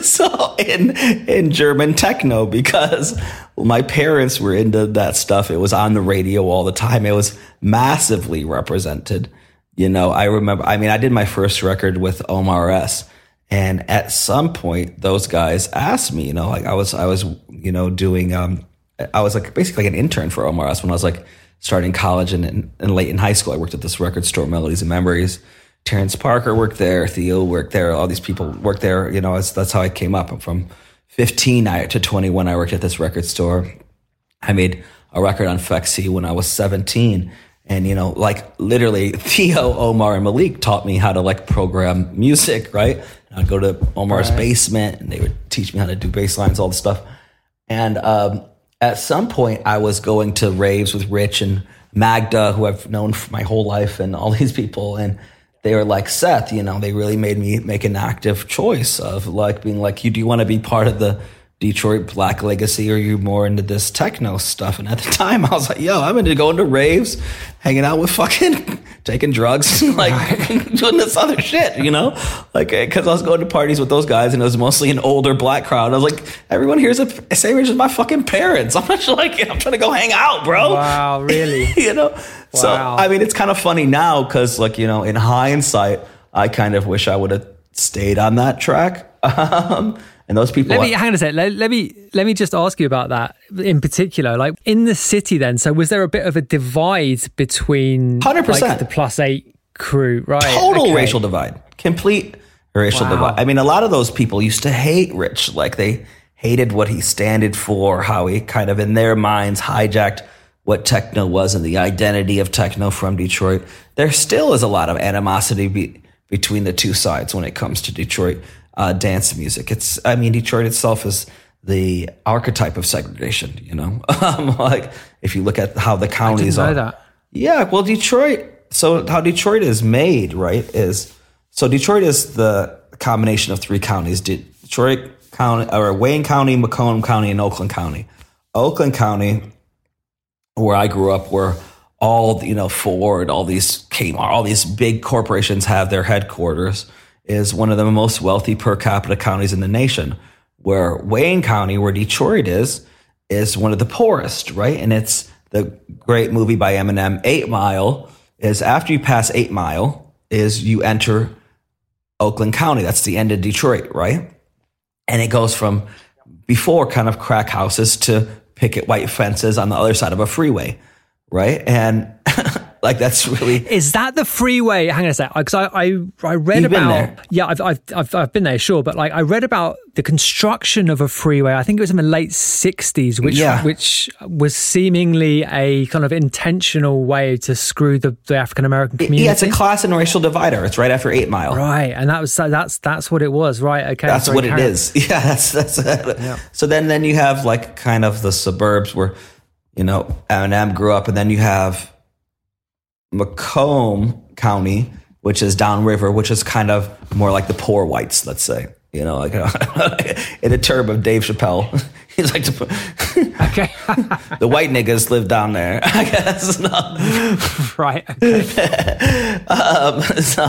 so in in German techno because my parents were into that stuff. It was on the radio all the time. It was massively represented. You know, I remember. I mean, I did my first record with Omar S and at some point, those guys asked me, you know, like I was, I was, you know, doing, um, I was like basically like an intern for Omar when I was like starting college and, and, and late in high school. I worked at this record store, Melodies and Memories. Terrence Parker worked there. Theo worked there. All these people worked there. You know, that's how I came up. From 15 to 21, I worked at this record store. I made a record on Phexy when I was 17. And, you know, like literally Theo, Omar, and Malik taught me how to like program music, right? I'd go to Omar's right. basement and they would teach me how to do bass lines, all the stuff. And um, at some point, I was going to raves with Rich and Magda, who I've known for my whole life, and all these people. And they were like, Seth, you know, they really made me make an active choice of like being like, you do you want to be part of the Detroit Black Legacy or are you more into this techno stuff? And at the time, I was like, yo, I'm into going to raves, hanging out with fucking taking drugs, like doing this other shit, you know? Like, because I was going to parties with those guys and it was mostly an older black crowd. I was like, everyone here's a same age as my fucking parents. I'm not like, I'm trying to go hang out, bro. Wow, really? you know? Wow. So, I mean, it's kind of funny now because, like, you know, in hindsight, I kind of wish I would have stayed on that track. Um, and those people. Let me are, hang on a sec. Let, let, me let me just ask you about that in particular. Like in the city, then. So was there a bit of a divide between hundred like, percent the plus eight crew? Right. Total okay. racial divide. Complete racial wow. divide. I mean, a lot of those people used to hate Rich. Like they hated what he standed for, how he kind of in their minds hijacked what techno was and the identity of techno from Detroit. There still is a lot of animosity be, between the two sides when it comes to Detroit uh, dance music. It's, I mean, Detroit itself is the archetype of segregation. You know, um, like if you look at how the counties are. That. Yeah, well, Detroit. So how Detroit is made, right? Is so Detroit is the combination of three counties: Detroit County, or Wayne County, Macomb County, and Oakland County. Oakland County, where I grew up, where all you know Ford, all these Kmart, all these big corporations have their headquarters is one of the most wealthy per capita counties in the nation. Where Wayne County, where Detroit is, is one of the poorest, right? And it's the great movie by Eminem, Eight Mile, is after you pass Eight Mile, is you enter Oakland County. That's the end of Detroit, right? And it goes from before kind of crack houses to picket white fences on the other side of a freeway, right? And like that's really Is that the freeway? Hang on a sec, because I, I I read You've about yeah I've, I've I've I've been there sure, but like I read about the construction of a freeway. I think it was in the late '60s, which Yeah. which was seemingly a kind of intentional way to screw the, the African American community. yeah, it's a class and racial divider. It's right after Eight Mile. right, and that was that's that's what it was. Right, okay, That's what it carry on. is. Yeah, that's that's. So then, then you have like kind of the suburbs where, you know, Eminem grew up, and then you have Macomb County, which is downriver, which is kind of more like the poor whites, let's say. You know, like in a term of Dave Chappelle, he's like to put, Okay, the white niggas live down there. I guess no. right. Okay. um, so,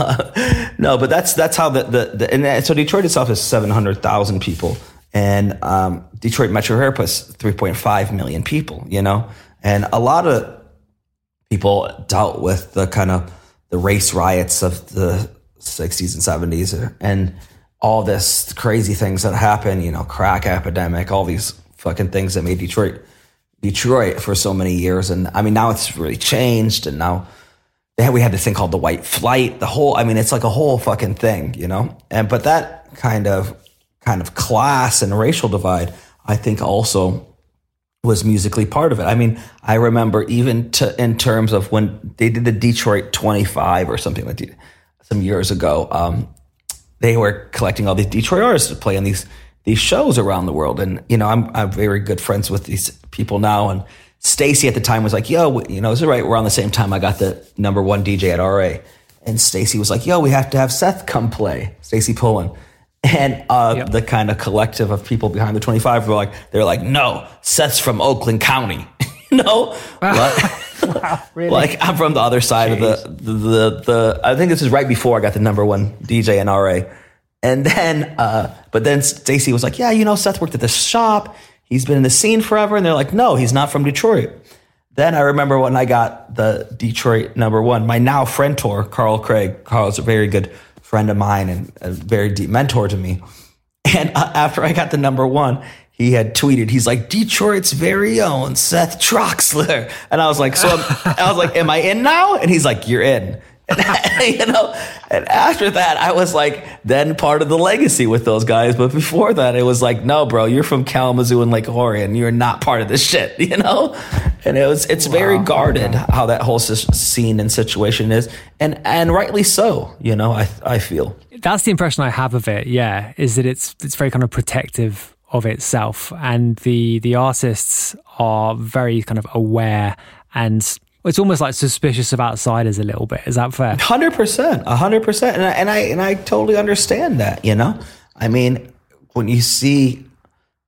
no, but that's that's how the, the, the and so Detroit itself is seven hundred thousand people, and um, Detroit metro area is three point five million people. You know, and a lot of people dealt with the kind of the race riots of the sixties and seventies, uh, and all this crazy things that happened. You know, crack epidemic, all these fucking things that made Detroit Detroit for so many years, and I mean now it's really changed, and now we had this thing called the white flight. The whole, I mean, it's like a whole fucking thing, you know. And but that kind of kind of class and racial divide, I think, also was musically part of it. I mean, I remember even to in terms of when they did the Detroit Twenty Five or something like that some years ago. Um, they were collecting all these Detroit artists to play on these these shows around the world. And you know, I'm I'm very good friends with these people now. And Stacey at the time was like, "Yo, you know, is it right? Around the same time, I got the number one DJ at RA." And Stacey was like, "Yo, we have to have Seth come play." Stacey Pullen. And uh, Yep. the kind of collective of people behind the 25 were like, they're like, no, Seth's from Oakland County. no, like I'm from the other side of the, the the the. I think this is right before I got the number one DJ in RA, and then uh, but then Stacey was like, yeah, you know, Seth worked at the shop. He's been in the scene forever, and they're like, no, he's not from Detroit. Then I remember when I got the Detroit number one, my now friend tour, Carl Craig. Carl's a very good friend of mine and a very deep mentor to me. And uh, after I got the number one, he had tweeted, he's like, Detroit's very own Seth Troxler. And I was like, so I was like, am I in now? And he's like, you're in. You know, and after that, I was like, then part of the legacy with those guys. But before that, it was like, no, bro, you're from Kalamazoo and Lake Orion. You're not part of this shit, you know? And it was, it's very guarded how that whole s- scene and situation is. And, and rightly so, you know, I, I feel. That's the impression I have of it. Yeah, is that it's it's very kind of protective of itself, and the the artists are very kind of aware, and it's almost like suspicious of outsiders a little bit. Is that fair? Hundred percent, hundred percent, and I, and I and I totally understand that. You know, I mean, when you see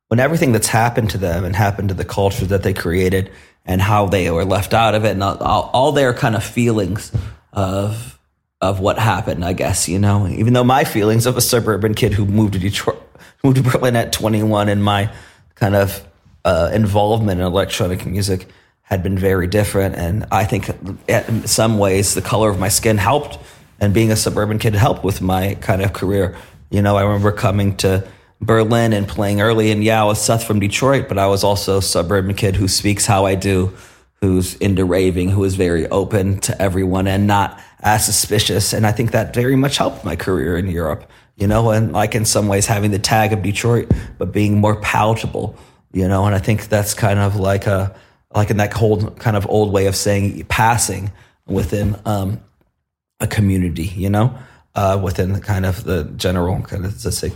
when everything that's happened to them and happened to the culture that they created and how they were left out of it, and all, all their kind of feelings of of what happened, I guess you know. Even though my feelings of a suburban kid who moved to Detroit, moved to Brooklyn at twenty one, and my kind of uh, involvement in electronic music had been very different. And I think in some ways the color of my skin helped, and being a suburban kid helped with my kind of career. You know, I remember coming to Berlin and playing early, and yeah, I was Seth from Detroit, but I was also a suburban kid who speaks how I do, who's into raving, who is very open to everyone and not as suspicious. And I think that very much helped my career in Europe, you know, and like in some ways having the tag of Detroit, but being more palatable, you know, and I think that's kind of like a, like in that whole kind of old way of saying passing within um, a community, you know, uh, within the kind of the general kind of, let's say,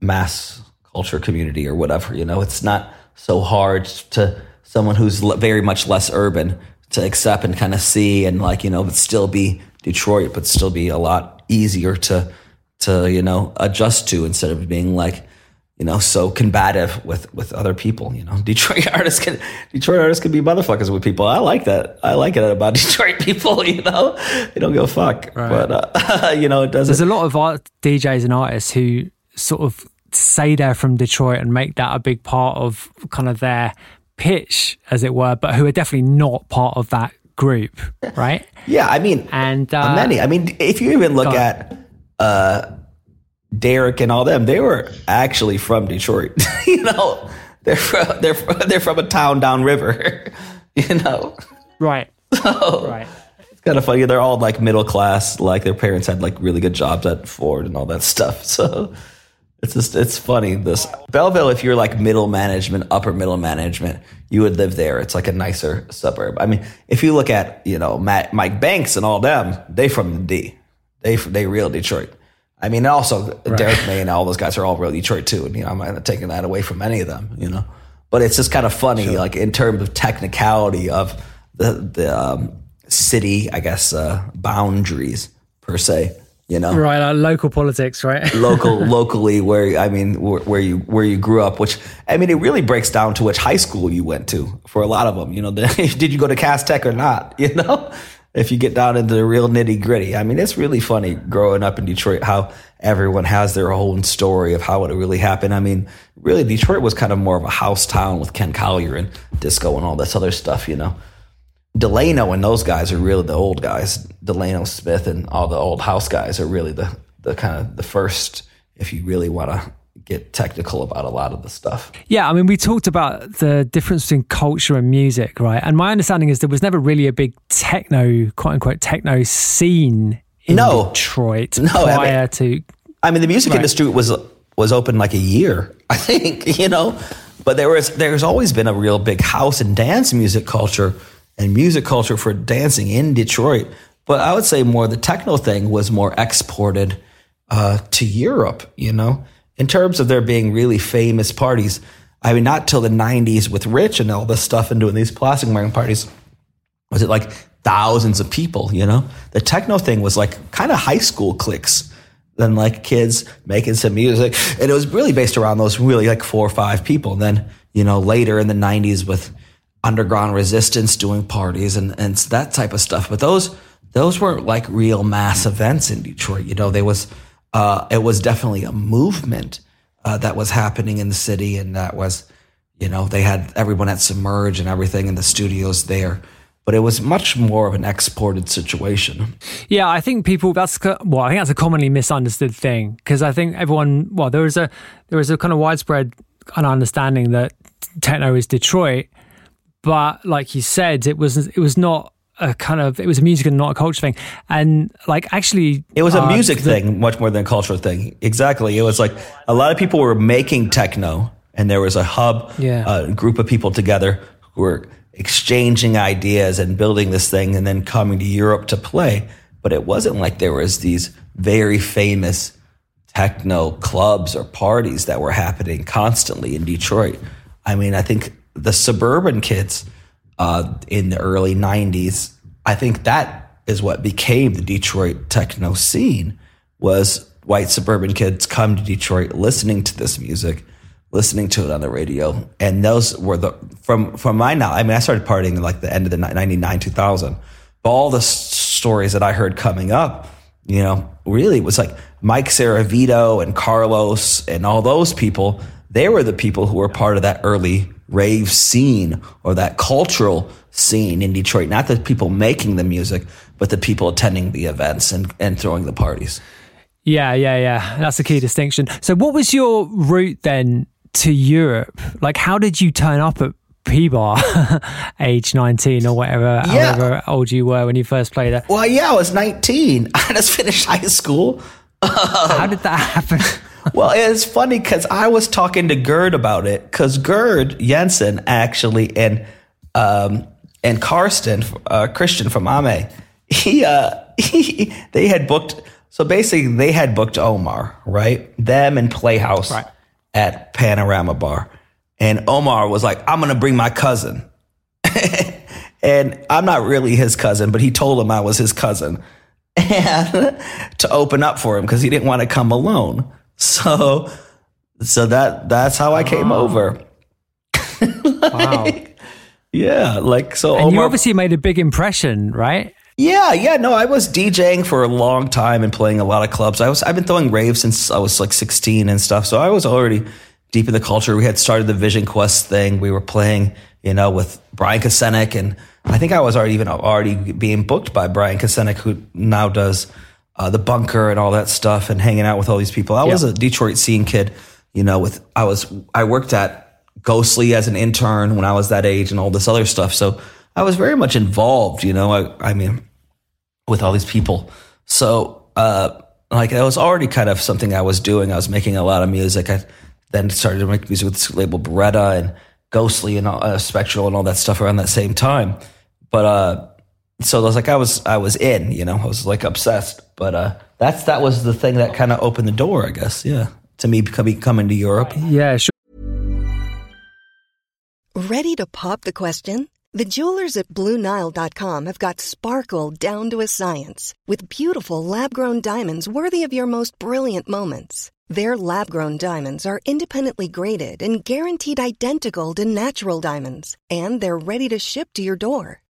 mass culture community or whatever. You know, it's not so hard to someone who's very much less urban to accept and kind of see and like you know, but still be Detroit, but still be a lot easier to to you know adjust to instead of being like you know so combative with with other people. You know, Detroit artists can Detroit artists can be motherfuckers with people. I like that. I like it about Detroit people. You know, they don't give a fuck, Right. but uh, you know, it doesn't. There's a lot of art, DJs and artists who sort of say they're from Detroit and make that a big part of kind of their pitch, as it were, but who are definitely not part of that group, right? Yeah, I mean, And uh, uh, many. I mean, if you even look at uh, Derrick and all them, they were actually from Detroit. you know, they're from, they're from, they're from a town downriver. you know, right? So, right. It's kind of funny. They're all like middle class. Like their parents had like really good jobs at Ford and all that stuff. So it's just it's funny. This Belleville, if you're like middle management, upper middle management, you would live there. It's like a nicer suburb. I mean, if you look at you know Mad, Mike Banks and all them, they from the D. They they real Detroit. I mean, also right. Derrick May and all those guys are all real Detroit too. And you know, I'm not taking that away from any of them. You know, but it's just kind of funny, sure. like in terms of technicality of the the um, city, I guess uh, boundaries per se you know right like local politics right local locally where i mean where, where, you where you grew up which i mean it really breaks down to which high school you went to for a lot of them you know did you go to Cass Tech or not you know if you get down into the real nitty gritty i mean it's really funny growing up in detroit how everyone has their own story of how it really happened i mean really detroit was kind of more of a house town with ken collier and disco and all this other stuff you know Delano and those guys are really the old guys. Delano Smith and all the old house guys are really the the kind of the first. If you really want to get technical about a lot of the stuff. Yeah, I mean, we talked about the difference between culture and music, right? And my understanding is there was never really a big techno, quote unquote, techno scene in no. Detroit no, prior I mean, to. I mean, the music right. industry was was open like a year, I think. You know, but there was there's always been a real big house and dance music culture and music culture for dancing in Detroit. But I would say more the techno thing was more exported uh, to Europe, you know, in terms of there being really famous parties. I mean, not till the 90s with Rich and all this stuff and doing these plastic wearing parties was it like thousands of people, you know? The techno thing was like kind of high school cliques than like kids making some music. And it was really based around those really like four or five people. And then, you know, later in the 90s with underground resistance doing parties and, and that type of stuff. But those those weren't like real mass events in Detroit. You know, there was uh, it was definitely a movement uh, that was happening in the city, and that was you know they had everyone at Submerge and everything in the studios there. But it was much more of an exported situation. Yeah, I think people that's well, I think that's a commonly misunderstood thing because I think everyone well there is a there is a kind of widespread understanding that techno is Detroit, but like you said, it was it was not a kind of it was a music and not a culture thing. And like actually it was a uh, music the, thing much more than a cultural thing. Exactly. It was like a lot of people were making techno and there was a hub yeah. a group of people together who were exchanging ideas and building this thing and then coming to europe to play. But it wasn't like there was these very famous techno clubs or parties that were happening constantly in detroit. I mean i think the suburban kids uh, in the early 90s, I think that is what became the Detroit techno scene was white suburban kids come to Detroit listening to this music, listening to it on the radio. And those were the, from, from my now, I mean, I started partying like the end of the 99, 2000. But all the stories that I heard coming up, you know, really was like Mike Servito and Carlos and all those people. They were the people who were part of that early rave scene or that cultural scene in Detroit. Not the people making the music, but the people attending the events and, and throwing the parties. Yeah, yeah, yeah. That's a key distinction. So, what was your route then to Europe? Like, how did you turn up at P Bar, age 19 or whatever, yeah. however old you were when you first played it? Well, yeah, I was 19. I just finished high school. how did that happen? well, it's funny because I was talking to Gerd about it because Gerd Janson actually and um, and Karsten uh, Christian from Ame, he uh, he they had booked. So basically, they had booked Omar, right? Them and Playhouse right. at Panorama Bar, and Omar was like, "I'm gonna bring my cousin." and I'm not really his cousin, but he told him I was his cousin, and to open up for him because he didn't want to come alone. So, so that that's how I came oh. over. wow. Yeah, like so. And Omar, you obviously made a big impression, right? Yeah, yeah. No, I was DJing for a long time and playing a lot of clubs. I was I've been throwing raves since I was like 16 and stuff. So I was already deep in the culture. We had started the Vision Quest thing. We were playing, you know, with Bryan Kasenic, and I think I was already even already being booked by Bryan Kasenic, who now does uh, the bunker and all that stuff and hanging out with all these people. I was a Detroit scene kid, you know, with, I was, I worked at Ghostly as an intern when I was that age and all this other stuff. So I was very much involved, you know, I, I mean, with all these people. So, uh, like it was already kind of something I was doing. I was making a lot of music. I then started to make music with this label Beretta and Ghostly and all, uh, Spectral and all that stuff around that same time. But uh, so I was like, I was I was in, you know, I was like obsessed. But uh, that's that was the thing that kind of opened the door, I guess. Yeah, to me becoming coming to Europe. Yeah, sure. Ready to pop the question? The jewelers at BlueNile.com have got sparkle down to a science with beautiful lab grown diamonds worthy of your most brilliant moments. Their lab grown diamonds are independently graded and guaranteed identical to natural diamonds, and they're ready to ship to your door.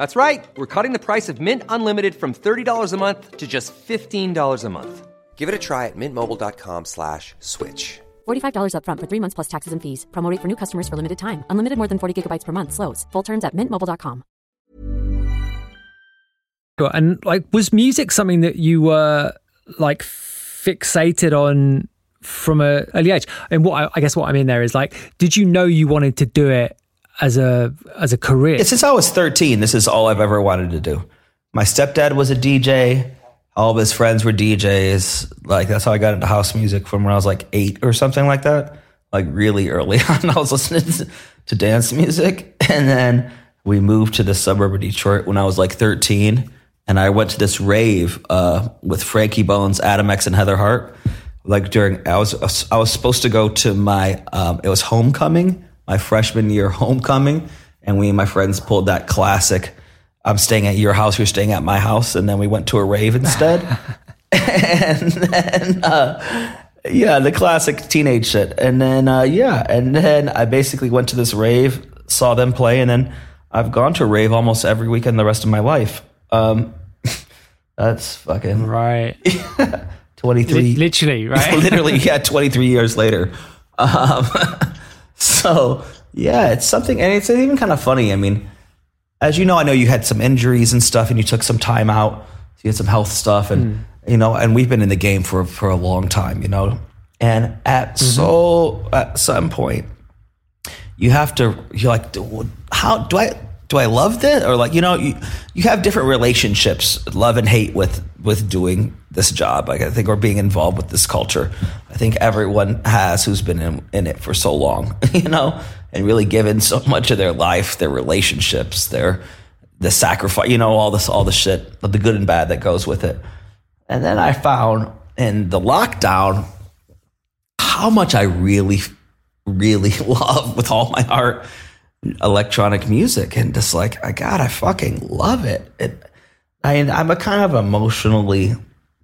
That's right. We're cutting the price of Mint Unlimited from $30 a month to just $15 a month. Give it a try at mintmobile.com slash switch. $45 upfront for three months plus taxes and fees. Promo rate for new customers for limited time. Unlimited more than 40 gigabytes per month. Slows. Full terms at mintmobile.com. Sure. And like, was music something that you were like fixated on from a early age? And what I, I guess what I mean there is like, did you know you wanted to do it as a as a career? Yeah, since I was 13, this is all I've ever wanted to do. My stepdad was a DJ. All of his friends were DJs. Like that's how I got into house music from when I was like eight or something like that. Like really early on, I was listening to, dance music, and then we moved to the suburb of Detroit when I was like 13, and I went to this rave uh, with Frankie Bones, Adam X, and Heather Heart. Like during, I was I was supposed to go to my um, it was homecoming, my freshman year homecoming, and we and my friends pulled that classic. I'm staying at your house, you're staying at my house, and then we went to a rave instead. and then, uh, yeah, the classic teenage shit. And then, uh, yeah, and then I basically went to this rave, saw them play, and then I've gone to a rave almost every weekend the rest of my life. Um, that's fucking right. 23. Li- literally, right? literally, yeah, 23 years later. Um, so, yeah, it's something, and it's even kind of funny. I mean, as you know, I know you had some injuries and stuff, and you took some time out. So you had some health stuff, and hmm. you know, and we've been in the game for for a long time, you know. And at mm-hmm. so at some point, you have to you're like, "Do- how do I do I love this or like you know you you have different relationships, love and hate with with doing this job. Like I think or being involved with this culture. I think everyone has who's been in, in it for so long, you know, and really given so much of their life, their relationships, their the sacrifice, you know, all this all the shit, the good and bad that goes with it. And then I found in the lockdown how much I really, really love with all my heart electronic music and just like I God, I fucking love it. it I I'm a kind of emotionally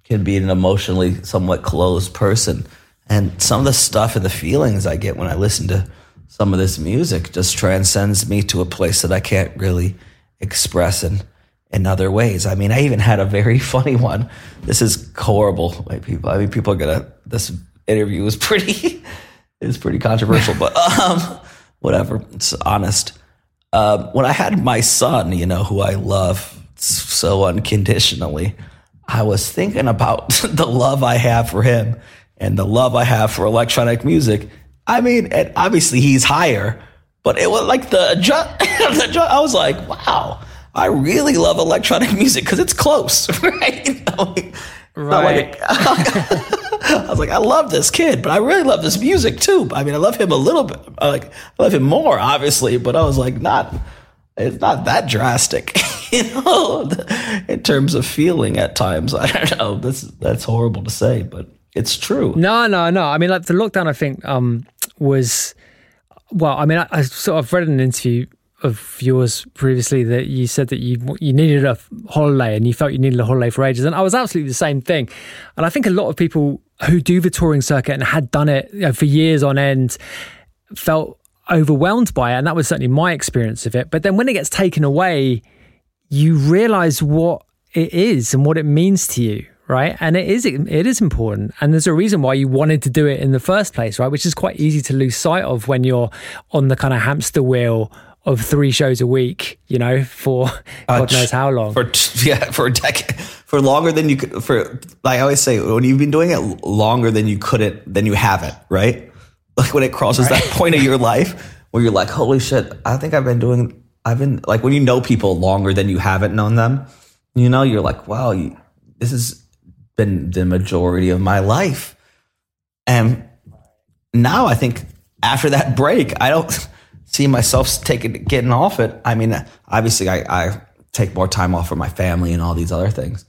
can be an emotionally somewhat closed person. And some of the stuff and the feelings I get when I listen to some of this music just transcends me to a place that I can't really express in in other ways. I mean, I even had a very funny one. This is horrible, people. I mean, people are gonna. This interview was pretty. it was pretty controversial, but um, whatever. It's honest. Um, when I had my son, you know, who I love so unconditionally, I was thinking about the love I have for him and the love I have for electronic music. I mean, and obviously he's higher, but it was like the, the I was like, wow, I really love electronic music because it's close, right? You know, like- not like a- I was like, I love this kid, but I really love this music too. I mean, I love him a little bit. I Like, I love him more, obviously, but I was like, not. It's not that drastic, you know, in terms of feeling at times. I don't know. That's that's horrible to say, but it's true. No, no, no. I mean, like the lockdown, I think um, was well. I mean, I, I sort of read an interview of yours previously that you said that you you needed a holiday and you felt you needed a holiday for ages, and I was absolutely the same thing. And I think a lot of people who do the touring circuit and had done it you know, for years on end felt overwhelmed by it. And that was certainly my experience of it. But then when it gets taken away, you realize what it is and what it means to you. Right. And it is, it is important. And there's a reason why you wanted to do it in the first place, right? Which is quite easy to lose sight of when you're on the kind of hamster wheel of three shows a week, you know, for uh, God knows how long. For yeah, for a decade, for longer than you could. For I always say, when you've been doing it longer than you couldn't, then you haven't, right? Like when it crosses right. that point of your life where you're like, holy shit, I think I've been doing. I've been like when you know people longer than you haven't known them, you know, you're like, wow, you, this has been the majority of my life, and now I think after that break, I don't see myself taking getting off it. I mean, obviously, I, I take more time off for my family and all these other things,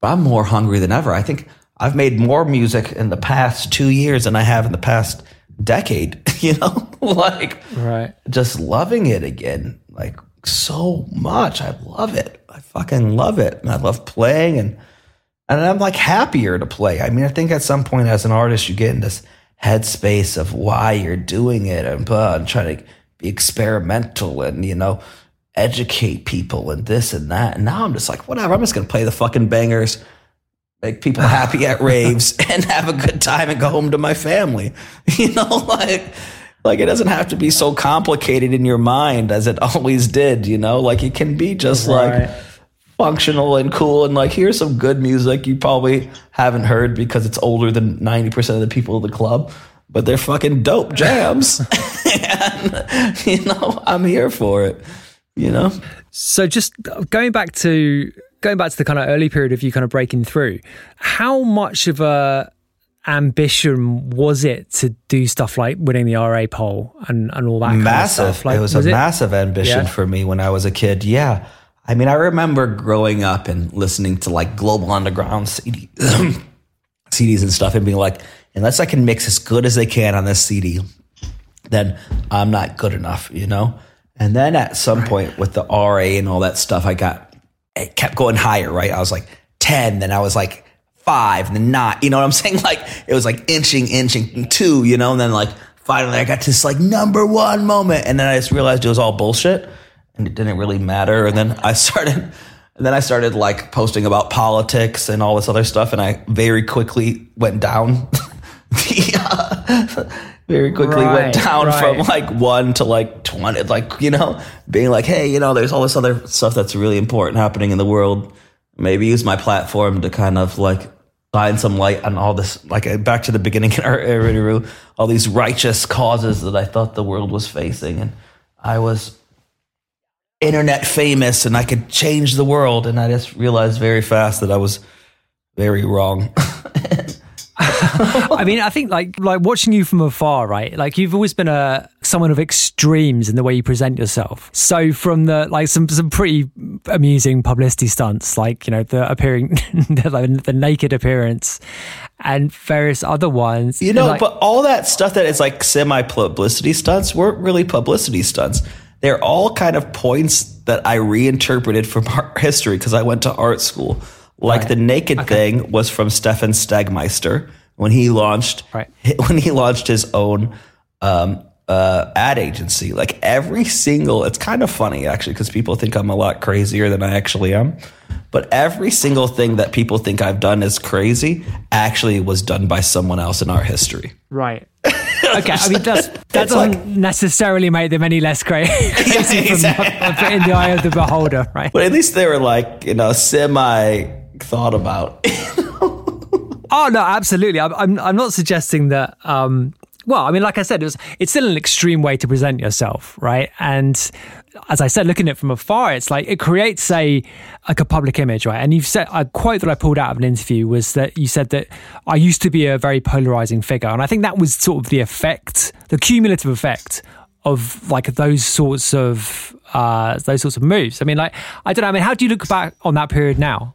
but I'm more hungry than ever. I think I've made more music in the past two years than I have in the past decade. You know, like right, just loving it again, like so much. I love it. I fucking love it, and I love playing and. And I'm like happier to play. I mean, I think at some point as an artist, you get in this headspace of why you're doing it and, uh, and trying to be experimental and, you know, educate people and this and that. And now I'm just like, whatever, I'm just going to play the fucking bangers, make people happy at raves and have a good time and go home to my family. You know, like, like it doesn't have to be so complicated in your mind as it always did, you know, like it can be just right. like functional and cool and like here's some good music you probably haven't heard because it's older than 90% of the people in the club but they're fucking dope jams. and, you know, I'm here for it, you know? So just going back to going back to the kind of early period of you kind of breaking through, how much of a ambition was it to do stuff like winning the RA poll and, and all that massive. Kind of Like, it was, was a it? massive ambition yeah. for me when I was a kid. Yeah. I mean, I remember growing up and listening to like Global Underground CD, CDs and stuff and being like, unless I can mix as good as they can on this CD, then I'm not good enough, you know? And then at some point with the RA and all that stuff, I got, it kept going higher, right? I was like 10, then I was like five, and then not, you know what I'm saying? Like it was like inching, inching two, you know? And then like finally I got this like number one moment. And then I just realized it was all bullshit and it didn't really matter. And then I started, and then I started like posting about politics and all this other stuff. And I very quickly went down very quickly right, went down right. from like one to like 20, like, you know, being like, hey, you know, there's all this other stuff that's really important happening in the world. Maybe use my platform to kind of like shine some light on all this, like uh, back to the beginning in our area, all these righteous causes that I thought the world was facing. And I was internet famous and I could change the world. And I just realized very fast that I was very wrong. I mean, I think like like watching you from afar, right? Like you've always been a someone of extremes in the way you present yourself. So from the like some some pretty amusing publicity stunts, like you know the appearing the, the naked appearance, and various other ones. You know, like, but all that stuff that is like semi publicity stunts weren't really publicity stunts. They're all kind of points that I reinterpreted from art history because I went to art school. Like right. the naked okay. thing was from Stefan Sagmeister when he launched right. when he launched his own um, uh, ad agency. Like every single, it's kind of funny actually because people think I'm a lot crazier than I actually am. But every single thing that people think I've done is crazy actually was done by someone else in our history. Right. Okay, I mean that's, that doesn't like, necessarily make them any less crazy, yeah, exactly. in the eye of the beholder, right? But at least they were like you know semi thought about. oh no, absolutely. I'm, I'm, I'm not suggesting that. Um, well, I mean, like I said, it was, it's still an extreme way to present yourself, right? And as I said, looking at it from afar, it's like it creates a like a public image, right? And you've said a quote that I pulled out of an interview was that you said that I used to be a very polarizing figure, and I think that was sort of the effect, the cumulative effect of like those sorts of uh, those sorts of moves. I mean, like I don't know. I mean, how do you look back on that period now?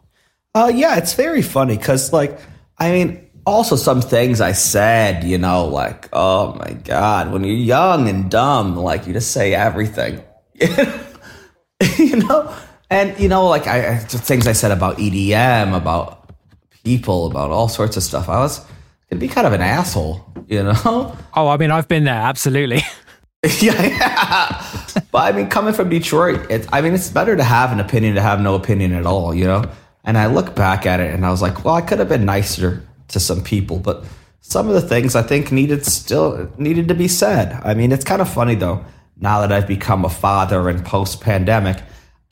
Uh, yeah, it's very funny because, like, I mean, also some things I said, you know, like, oh my God, when you're young and dumb, like, you just say everything, you know? And, you know, like, I, things I said about EDM, about people, about all sorts of stuff. I was can be kind of an asshole, you know? Oh, I mean, I've been there, absolutely. yeah, yeah. But I mean, coming from Detroit, it, I mean, it's better to have an opinion to have no opinion at all, you know? And I look back at it and I was like, well, I could have been nicer to some people, but some of the things I think needed still needed to be said. I mean, it's kind of funny though, now that I've become a father and post pandemic,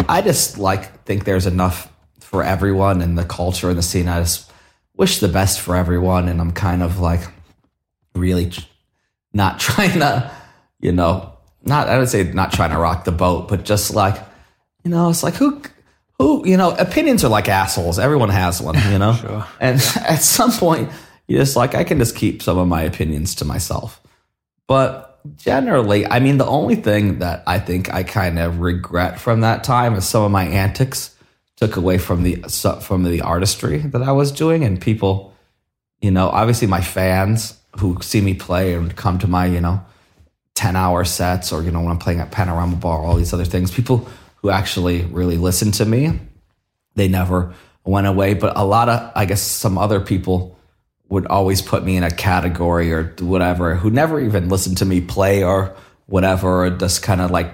I just like think there's enough for everyone in the culture and the scene. I just wish the best for everyone. And I'm kind of like really not trying to, you know, not, I would say not trying to rock the boat, but just like, you know, it's like who, who, you know, opinions are like assholes. Everyone has one, you know? sure. And yeah. at some point, you're just like, I can just keep some of my opinions to myself. But generally, I mean, the only thing that I think I kind of regret from that time is some of my antics took away from the from the artistry that I was doing, and people, you know, obviously my fans who see me play and come to my, you know, ten hour sets, or you know, when I'm playing at Panorama Bar, all these other things, people who actually really listened to me, they never went away. But a lot of, I guess, some other people would always put me in a category or whatever, who never even listened to me play or whatever, or just kind of like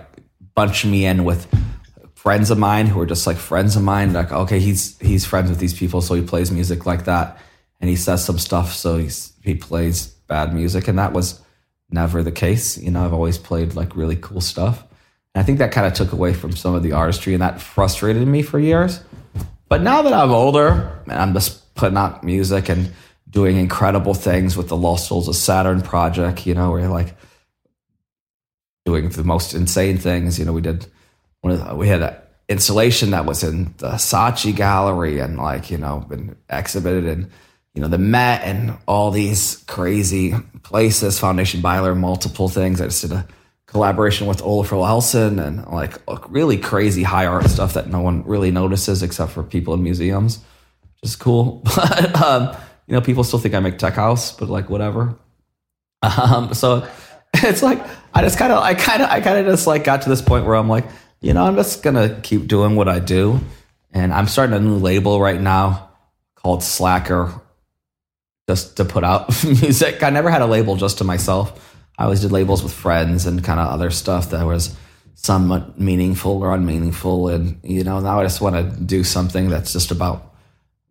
bunch me in with friends of mine who are just like friends of mine. Like, okay, he's he's friends with these people, so he plays music like that, and he says some stuff, so he's he plays bad music, and that was never the case. You know, I've always played like really cool stuff, I think that kind of took away from some of the artistry, and that frustrated me for years. But now that I'm older, and I'm just putting out music and doing incredible things with the Lost Souls of Saturn project, you know, where like doing the most insane things. You know, we did we had an installation that was in the Saatchi Gallery and like you know been exhibited in you know the Met and all these crazy places. Foundation Beyeler, multiple things. I just did a collaboration with Olaf Eliasson and like really crazy high art stuff that no one really notices except for people in museums. Just cool, but um, you know people still think I make tech house, but like whatever. Um, so it's like I just kind of I kind of I kind of just like got to this point where I'm like you know, I'm just gonna keep doing what I do. And I'm starting a new label right now called Slacker, just to put out music. I never had a label just to myself. I always did labels with friends and kind of other stuff that was somewhat meaningful or unmeaningful. And, you know, now I just want to do something that's just about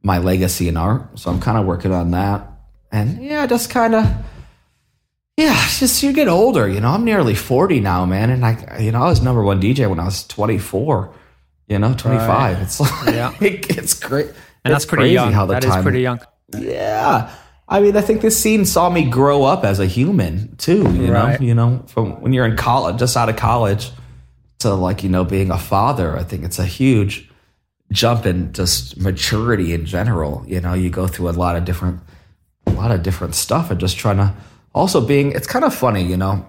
my legacy in art. So I'm kind of working on that. And yeah, just kind of yeah, it's just you get older, you know. I'm nearly 40 now, man, and I, you know, I was number one DJ when I was 24. You know, 25. Right. It's like yeah. it's great, and that's pretty young. How the that time, is pretty young. Yeah, I mean, I think this scene saw me grow up as a human too. You right. know, you know, from when you're in college, just out of college, to like you know being a father. I think it's a huge jump in just maturity in general. You know, you go through a lot of different, a lot of different stuff, and just trying to also being it's kind of funny you know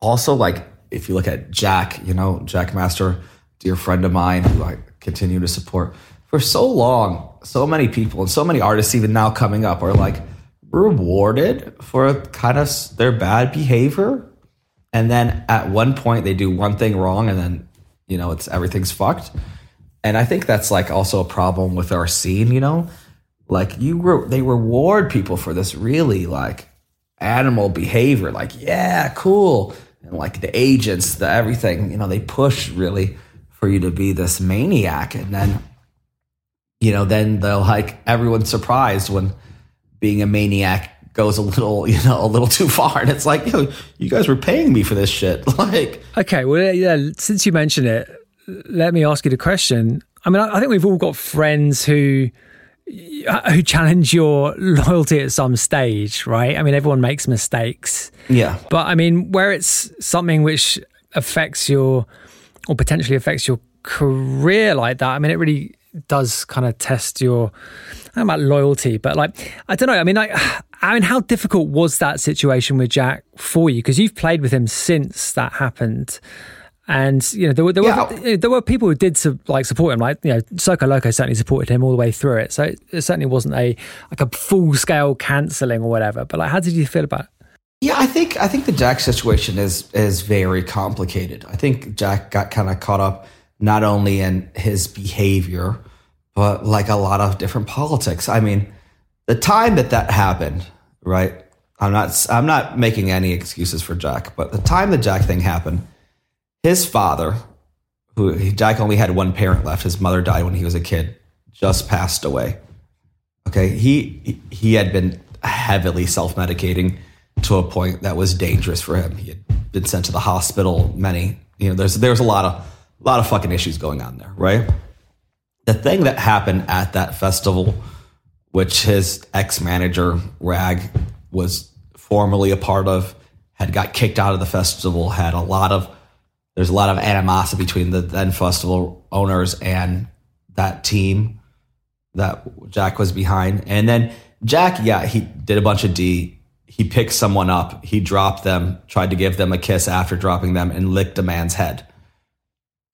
also like if you look at jack you know Jackmaster dear friend of mine who i continue to support for so long so many people and so many artists even now coming up are like rewarded for kind of their bad behavior. And then at one point they do one thing wrong and then you know it's everything's fucked. And i think that's like also a problem with our scene you know? Like you re- they reward people for this really like animal behavior. Like yeah cool. And like the agents the everything you know they push really for you to be this maniac. And then you know then they'll like everyone's surprised when being a maniac goes a little you know a little too far and it's like yo you guys were paying me for this shit like okay well yeah since you mentioned it let me ask you the question i mean i think we've all got friends who uh, who challenge your loyalty at some stage, right? I mean, everyone makes mistakes. Yeah. But I mean, where it's something which affects your or potentially affects your career like that, I mean, it really does kind of test your I don't know about loyalty, but like I don't know. I mean, like I mean, how difficult was that situation with Jack for you? Because you've played with him since that happened. And you know there were there yeah. were there were people who did like support him, like you know Circo Loco certainly supported him all the way through it. So it, it certainly wasn't a like a full scale cancelling or whatever. But like, how did you feel about it? Yeah, I think I think the Jack situation is is very complicated. I think Jack got kind of caught up not only in his behavior, but like a lot of different politics. I mean, the time that that happened, right? I'm not I'm not making any excuses for Jack, but the time the Jack thing happened, his father, who Jack only had one parent left, his mother died when he was a kid, just passed away. Okay, he he had been heavily self-medicating to a point that was dangerous for him. He had been sent to the hospital many, you know, there's there's a lot of a lot of fucking issues going on there, right? The thing that happened at that festival, which his ex-manager Rag was formerly a part of, had got kicked out of the festival, had a lot of there's a lot of animosity between the then festival owners and that team that Jack was behind. And then Jack, yeah, he did a bunch of D. He picked someone up, he dropped them, tried to give them a kiss after dropping them, and licked a man's head.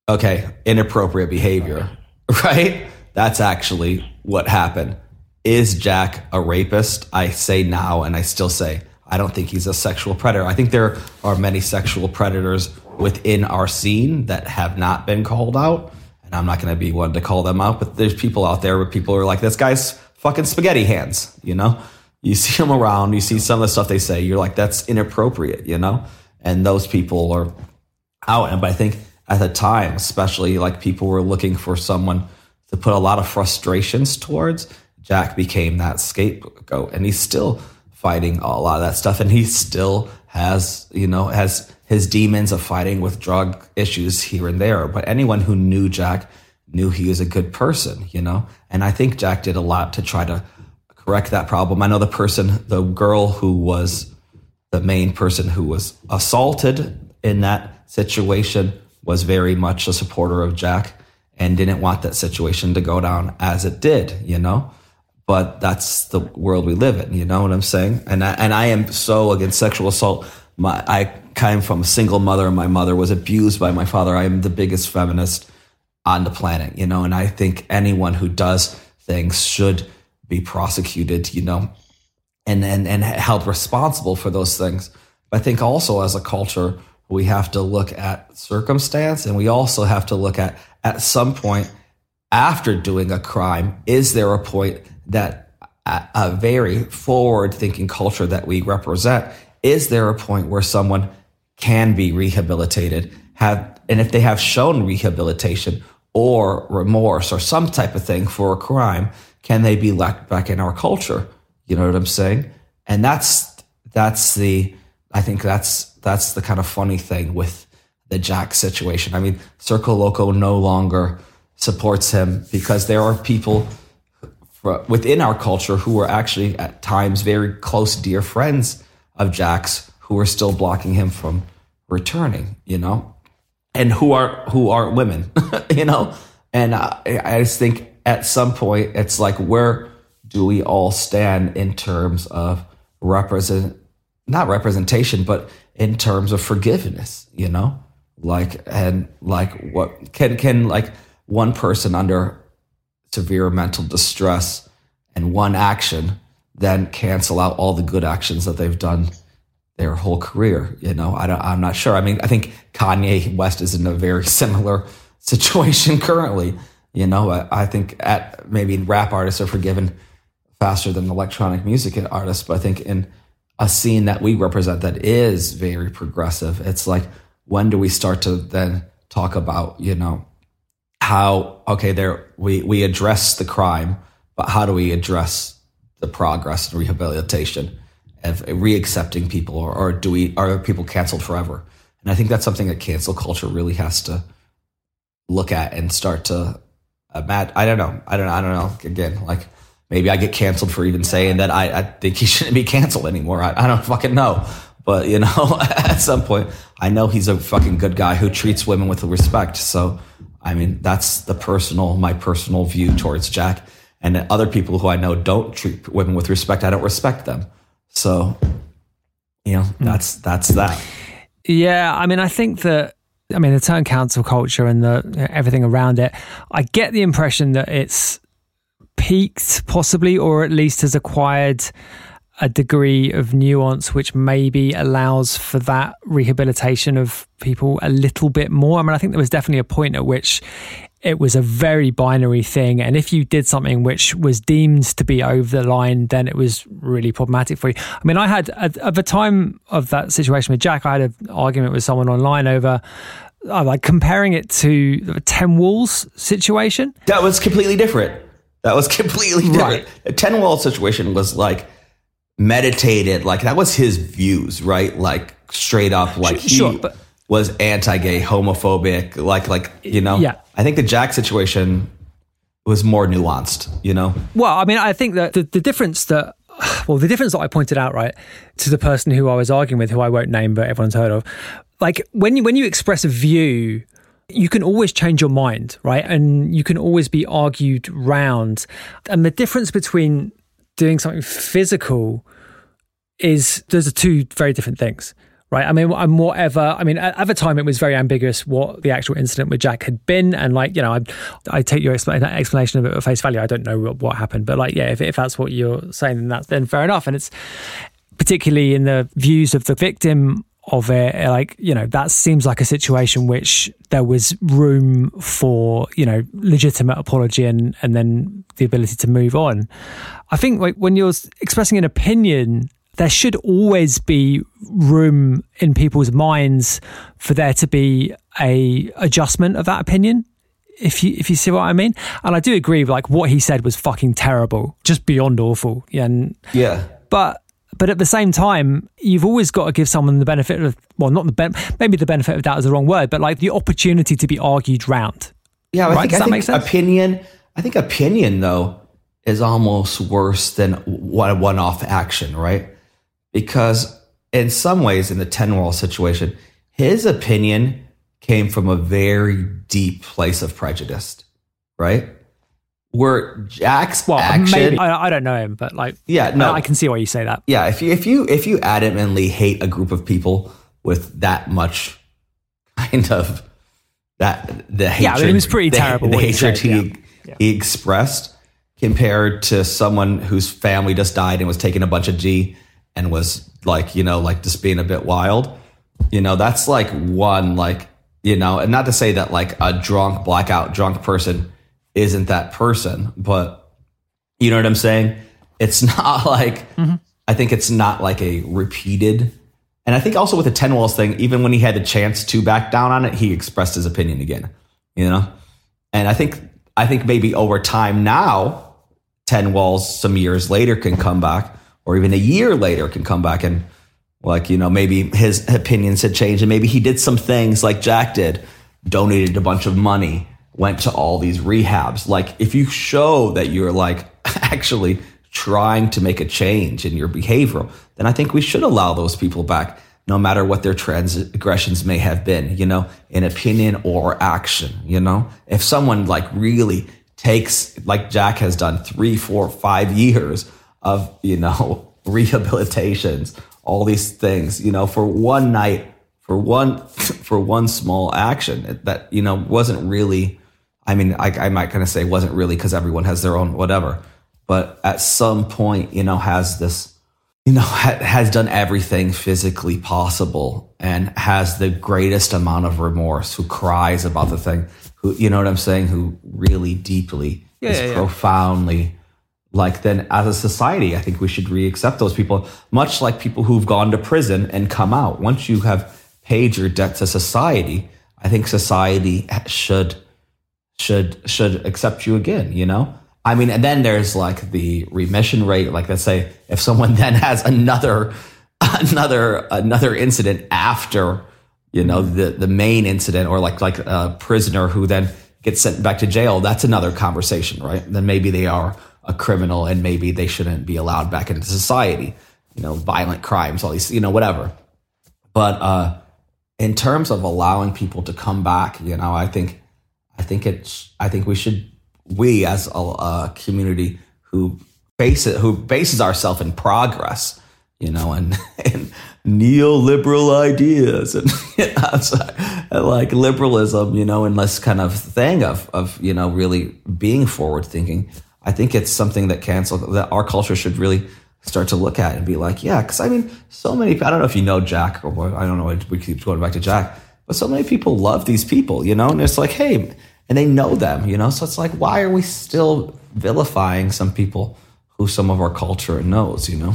Okay, inappropriate behavior, right? That's actually what happened. Is Jack a rapist? I say now, and I still say I don't think he's a sexual predator. I think there are many sexual predators within our scene that have not been called out. And I'm not going to be one to call them out, but there's people out there where people are like, this guy's fucking spaghetti hands, you know? You see them around, you see some of the stuff they say, you're like, that's inappropriate, you know? And those people are out. And but I think at the time, especially like people were looking for someone to put a lot of frustrations towards, Jack became that scapegoat. And he's still fighting a lot of that stuff. And he still has, you know, has his demons of fighting with drug issues here and there. But anyone who knew Jack knew he was a good person, you know? And I think Jack did a lot to try to correct that problem. I know the person, the girl who was the main person who was assaulted in that situation was very much a supporter of Jack and didn't want that situation to go down as it did, you know? But that's the world we live in, you know what I'm saying? And I, and I am so against sexual assault. My, I came from a single mother. And my mother was abused by my father. I am the biggest feminist on the planet, you know, and I think anyone who does things should be prosecuted, you know, and, and, and held responsible for those things. I think also as a culture, we have to look at circumstance and we also have to look at, at some point after doing a crime, is there a point that a, very forward thinking culture that we represent, is there a point where someone can be rehabilitated, have, and if they have shown rehabilitation or remorse or some type of thing for a crime, can they be let back in our culture? You know what I'm saying? And that's that's the I think that's that's the kind of funny thing with the Jack situation. I mean, Circo Loco no longer supports him because there are people within our culture who are actually at times very close, dear friends of Jack's who are still blocking him from returning, you know, and who are who are women, you know, and I, I just think at some point it's like where do we all stand in terms of represent not representation, but in terms of forgiveness, you know, like and like what can can like one person under severe mental distress and one action then cancel out all the good actions that they've done their whole career. You know, I am not sure. I mean, I think Kanye West is in a very similar situation currently. You know, I, I think at maybe rap artists are forgiven faster than electronic music artists, but I think in a scene that we represent that is very progressive, it's like when do we start to then talk about you know how okay there we we address the crime, but how do we address the progress and rehabilitation? of reaccepting people, or, or do we are people canceled forever? And I think that's something that cancel culture really has to look at and start to uh, imagine. I don't know. I don't. I don't know. Again, like maybe I get canceled for even saying that I, I think he shouldn't be canceled anymore. I, I don't fucking know. But you know, at some point, I know he's a fucking good guy who treats women with respect. So, I mean, that's the personal, my personal view towards Jack. And other people who I know don't treat women with respect, I don't respect them. So, you know, hmm. that's that's that. Yeah, I mean, I think that I mean the term cancel culture and the everything around it. I get the impression that it's peaked, possibly, or at least has acquired a degree of nuance which maybe allows for that rehabilitation of people a little bit more. I mean, I think there was definitely a point at which it was a very binary thing. And if you did something which was deemed to be over the line, then it was really problematic for you. I mean, I had, at, at the time of that situation with Jack, I had an argument with someone online over uh, like comparing it to the 10 Walls situation. That was completely different. That was completely different. Right. The 10 Wall situation was like meditated, like that was his views, right? Like straight up, like he Sure, but- was anti gay, homophobic, like, like, you know? Yeah. I think the Jack situation was more nuanced, you know? Well, I mean, I think that the, the difference that, well, the difference that I pointed out, right, to the person who I was arguing with, who I won't name, but everyone's heard of, like when you, when you express a view, you can always change your mind, right? And you can always be argued round. And the difference between doing something physical is those are two very different things. Right. I mean, I'm whatever. I mean, at, at the time, it was very ambiguous what the actual incident with Jack had been. And, like, you know, I, I take your expla- explanation of it at face value. I don't know what, what happened. But, like, yeah, if, if that's what you're saying, then that's then fair enough. And it's particularly in the views of the victim of it, eh, like, you know, that seems like a situation which there was room for, you know, legitimate apology and, and then the ability to move on. I think, like, when you're expressing an opinion, there should always be room in people's minds for there to be a adjustment of that opinion if you if you see what I mean. And I do agree like what he said was fucking terrible, just beyond awful. And Yeah. but but at the same time, you've always got to give someone the benefit of well, not the ben- maybe the benefit of doubt is the wrong word, but like the opportunity to be argued round. Yeah, I think, Does I that think make sense? opinion. I think opinion though is almost worse than one one-off action, right? Because in some ways, in the ten wall situation, his opinion came from a very deep place of prejudice, right? Where Jack's Well, action, maybe I, I don't know him, but like Yeah, no. I, I can see why you say that. yeah, if you if you if you adamantly hate a group of people with that much kind of that the hatred, Yeah, I mean, it was pretty the, terrible The what he hatred said, he. Yeah. he expressed compared to someone whose family just died and was taking a bunch of G and was like you know like just being a bit wild. You know, that's like one like you know, and not to say that like a drunk blackout drunk person isn't that person, but you know what I'm saying? It's not like I think it's not like a repeated. And I think also with the ten walls thing, even when he had the chance to back down on it, he expressed his opinion again. You know, and I think I think maybe over time now, ten walls some years later can come back, or even a year later can come back and like you know maybe his opinions had changed and maybe he did some things like Jack did, donated a bunch of money, went to all these rehabs. Like if you show that you're like actually trying to make a change in your behavior, then I think we should allow those people back, no matter what their transgressions may have been, you know, in opinion or action, you know? If someone like really takes, like Jack has done three, four, five years of, you know, rehabilitations, all these things, you know, for one night, for one, for one small action that, you know, wasn't really, I mean, I, I might kind of say wasn't really because everyone has their own whatever, but at some point, you know, has this, you know, ha- has done everything physically possible and has the greatest amount of remorse, who cries about the thing, who, you know what I'm saying, who really deeply Yeah, is yeah, yeah. profoundly like then as a society, I think we should re-accept those people, much like people who've gone to prison and come out. Once you have paid your debt to society, I think society should should should accept you again. You know, I mean, and then there's like the remission rate. Like let's say if someone then has another another another incident after you know the the main incident, or like like a prisoner who then gets sent back to jail, that's another conversation, right? Then maybe they are a criminal and maybe they shouldn't be allowed back into society. You know, violent crimes, all these, you know, whatever. But uh, in terms of allowing people to come back, you know, I think, think it's, I think we should, we as a, a community who base it, who bases ourselves in progress, you know, and, and neoliberal ideas and, like liberalism, you know, and this kind of thing of, of, you know, really being forward thinking. I think it's something that cancel that our culture should really start to look at and be like, yeah, because I mean, so many. I don't know if you know Jack or I don't know. We keep going back to Jack, but so many people love these people, you know. And it's like, hey, and they know them, you know. So it's like, why are we still vilifying some people who some of our culture knows, you know?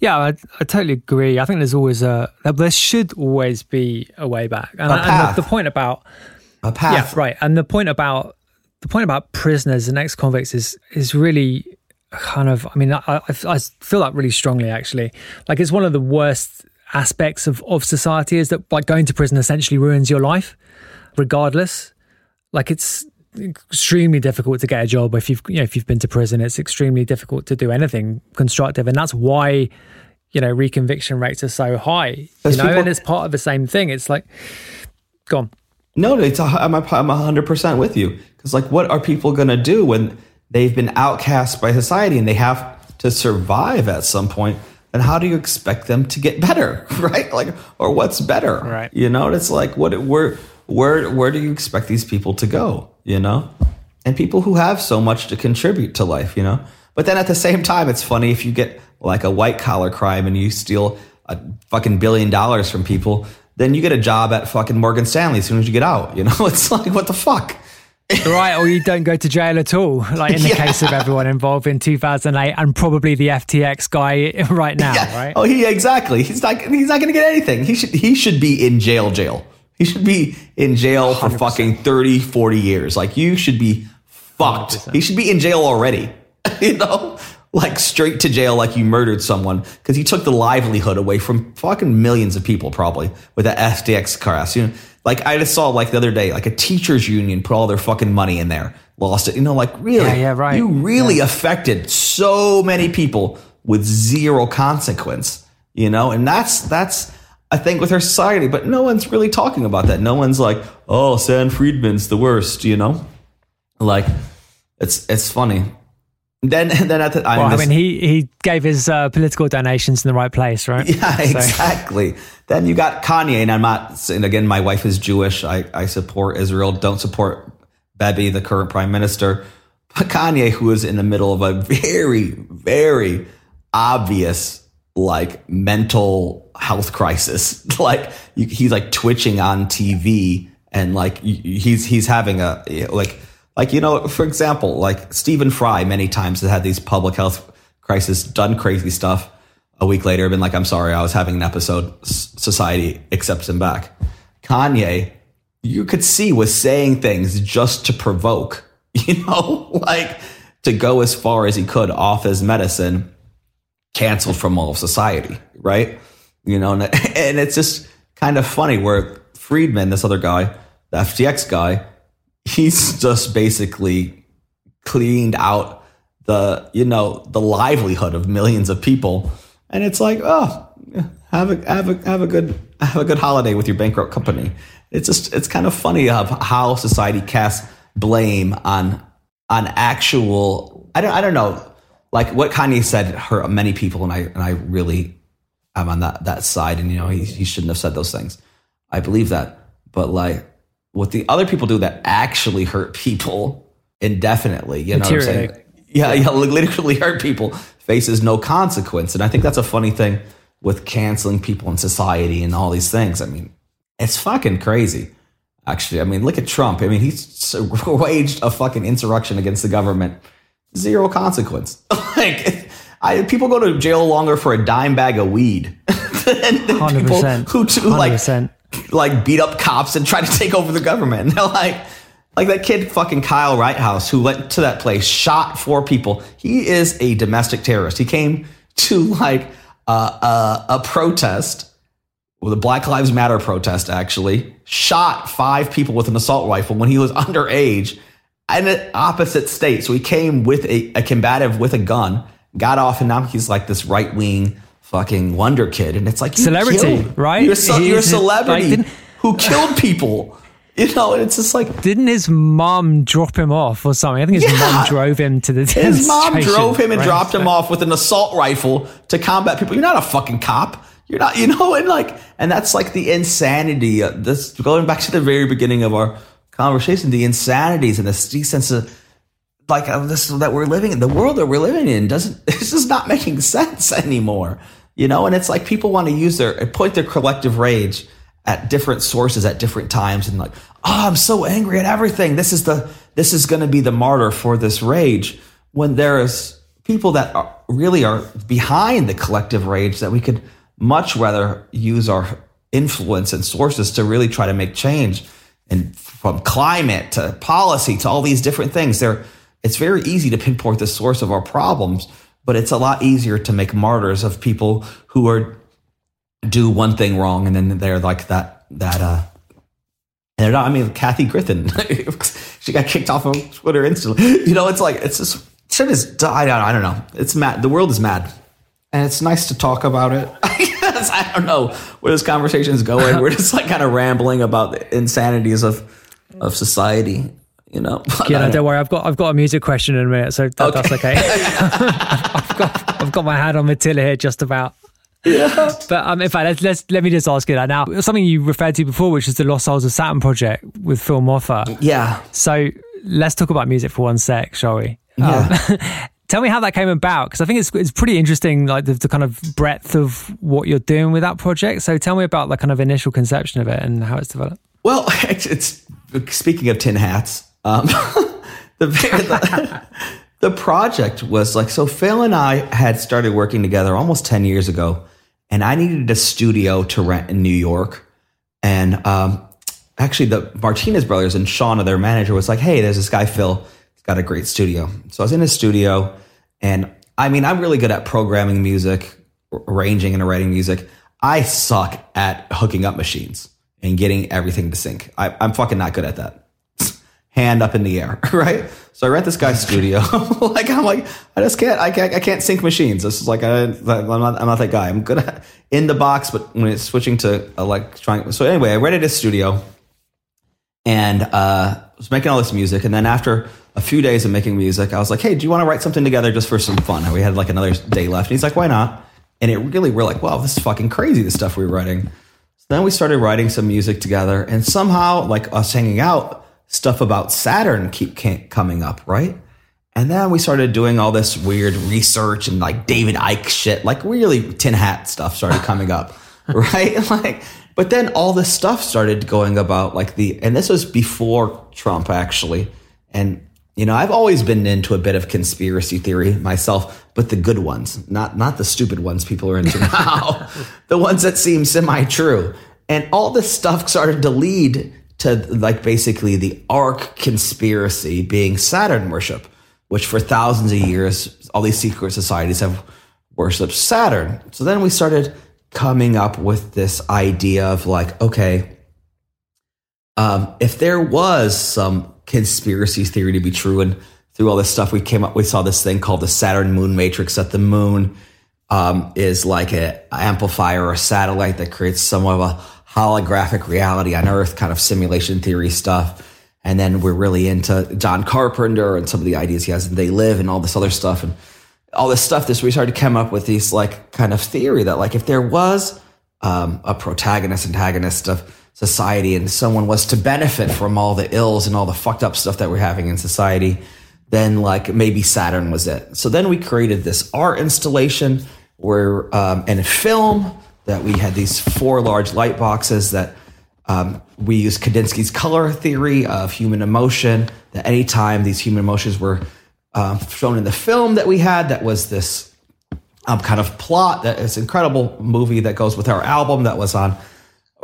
Yeah, I, I totally agree. I think there's always a there should always be a way back, and, A and path. the, the point about A path. yeah, right, and the point about the point about prisoners and ex convicts is is really kind of. I mean, I, I, I feel that really strongly actually. Like it's one of the worst aspects of of society is that like going to prison essentially ruins your life, regardless. Like it's extremely difficult to get a job if you've you know if you've been to prison. It's extremely difficult to do anything constructive, and that's why you know reconviction rates are so high. You Those know, people- and it's part of the same thing. It's like, go on. No, it's a, I'm a, I'm hundred percent with you because like, what are people gonna do when they've been outcast by society and they have to survive at some point? And how do you expect them to get better, right? Like, or what's better, Right. You know, it's like, what, where, where, where do you expect these people to go? You know, and people who have so much to contribute to life, you know. But then at the same time, it's funny if you get like a white collar crime and you steal a fucking billion dollars from people, then you get a job at fucking Morgan Stanley as soon as you get out. You know, it's like what the fuck. right, or you don't go to jail at all, like in the Yeah. case of everyone involved in 2008 and probably the FTX guy right now, right? Oh, he exactly. He's not. He's not going to get anything. He should. He should be in jail. Jail. He should be in jail for fucking 30, 40 years. Like you should be fucked. He should be in jail already. you know, like straight to jail, like you murdered someone because you took the livelihood away from fucking millions of people, probably with that FTX crash. You know, like I just saw like the other day, like a teachers union put all their fucking money in there, lost it. You know, like really, Yeah, yeah, right. You really affected so many people with zero consequence, you know, and that's that's I think with our society, but no one's really talking about that. No one's like, oh, San Friedman's the worst, you know, like it's it's funny. Then then at the I Well, I this- mean, he, he gave his uh, political donations in the right place, right? yeah, So- exactly. Then you got Kanye, and I'm not saying again. My wife is Jewish. I, I support Israel. Don't support Bibi, the current prime minister. But Kanye, who is in the middle of a very, very obvious like mental health crisis. like he's like twitching on TV, and like he's he's having a like like you know, for example, like Stephen Fry many times has had these public health crisis, done crazy stuff a week later been like, I'm sorry, I was having an episode. Society accepts him back. Kanye, you could see was saying things just to provoke, you know, like to go as far as he could off his medicine, canceled from all of society, right? You know, and, and it's just kind of funny where Friedman, this other guy, the FTX guy, he's just basically cleaned out the you know the livelihood of millions of people. And it's like oh have a have a have a good have a good holiday with your bankrupt company. It's just it's kind of funny of how society casts blame on on actual i don't i don't know like what kanye said hurt many people and i and i really am on that that side and you know he, he shouldn't have said those things i believe that but like what the other people do that actually hurt people indefinitely you know what i'm saying yeah, yeah, literally hurt people faces no consequence. And I think that's a funny thing with canceling people in society and all these things. I mean, it's fucking crazy. Actually, I mean, look at Trump. I mean, he's waged a fucking insurrection against the government. Zero consequence. like, I, people go to jail longer for a dime bag of weed than, than people 100%. who, who like 100%. like beat up cops and try to take over the government. And they're like, like that kid fucking Kyle Rittenhouse who went to that place, shot four people. He is a domestic terrorist. He came to like uh, uh, a protest, well, the Black Lives Matter protest, actually, shot five people with an assault rifle when he was underage an opposite state. So he came with a, a combative with a gun, got off, and now he's like this right wing fucking wonder kid. And it's like Celebrity, killed- right? You're, He you're a a- like, celebrity who killed people. You know, and it's just like Didn't his mom drop him off or something? I think his Yeah. mum drove him to the his mom drove him and right? dropped him off with an assault rifle to combat people. You're not a fucking cop. You're not, you know, and like, and that's like the insanity. Of this going back to the very beginning of our conversation, the insanities and the sense of like of this that we're living in, the world that we're living in doesn't. This is not making sense anymore. You know, and it's like people want to use their point their collective rage at different sources at different times and like, oh, I'm so angry at everything. This is the this is going to be the martyr for this rage. When there is people that are, really are behind the collective rage that we could much rather use our influence and sources to really try to make change and from climate to policy to all these different things there it's very easy to pinpoint the source of our problems but it's a lot easier to make martyrs of people who are do one thing wrong and then they're like that that uh and they're not i mean kathy griffin she got kicked off of twitter instantly. You know it's like it's just shit is died out. I don't know. It's mad. The world is mad. And it's nice to talk about it I don't know where this conversation is going. We're just like kind of rambling about the insanities of of society, you know. Yeah, no, don't worry. I've got I've got a music question in a minute, so that, okay. that's okay. I've got I've got my hand on Matilda here, just about. Yeah. But um, in fact, let's, let's let me just ask you that now. Something you referred to before, which is the Lost Souls of Saturn project with Phil Moffa. Yeah. So let's talk about music for one sec, shall we? Yeah. Um, Tell me how that came about because I think it's it's pretty interesting, like the, the, kind of breadth of what you're doing with that project. So tell me about the kind of initial conception of it and how it's developed. Well, it's, it's speaking of tin hats. Um, the, the, the project was like so. Phil and I had started working together almost ten years ago, and I needed a studio to rent in New York, and um, actually the Martinez brothers and Shauna, their manager, was like, "Hey, there's this guy Phil." Got a great studio. So I was in his studio, and I mean, I'm really good at programming music, arranging and writing music. I suck at hooking up machines and getting everything to sync. I, am fucking not good at that. Hand up in the air, right? So I rent this guy's studio. like I'm like, I just can't, I can't, I can't sync machines. This is like, I, am not, I'm not that guy. I'm good at in the box, but when it's switching to electronic. So anyway, I rented his studio and uh, was making all this music. And then after a few days of making music, I was like, hey, do you want to write something together just for some fun? And we had like another day left. And he's like, why not? And it really, we're like, wow, this is fucking crazy, the stuff we were writing. So then we started writing some music together. And somehow, like us hanging out, stuff about Saturn keep coming up, right? And then we started doing all this weird research and like David Icke shit, like really tin hat stuff started coming up, right? Like, but then all this stuff started going about like the, and this was before Trump actually. And you know, I've always been into a bit of conspiracy theory myself, but the good ones, not not the stupid ones people are into now, the ones that seem semi true. And all this stuff started to lead to like basically the arc conspiracy being Saturn worship, which for thousands of years, all these secret societies have worshipped Saturn. So then we started coming up with this idea of like, okay, um, if there was some conspiracy theory to be true. And through all this stuff, we came up, we saw this thing called the Saturn moon matrix that the moon um, is like an amplifier or a satellite that creates some of a holographic reality on Earth, kind of simulation theory stuff. And then we're really into John Carpenter and some of the ideas he has and They Live and all this other stuff. And all this stuff, this we started to come up with these like kind of theory that like if there was um, a protagonist, antagonist of society and someone was to benefit from all the ills and all the fucked up stuff that we're having in society, then like maybe Saturn was it. So then we created this art installation where um, and a film that we had these four large light boxes that um, we used Kandinsky's color theory of human emotion. That anytime these human emotions were uh, shown in the film that we had, that was this um, kind of plot that is incredible movie that goes with our album that was on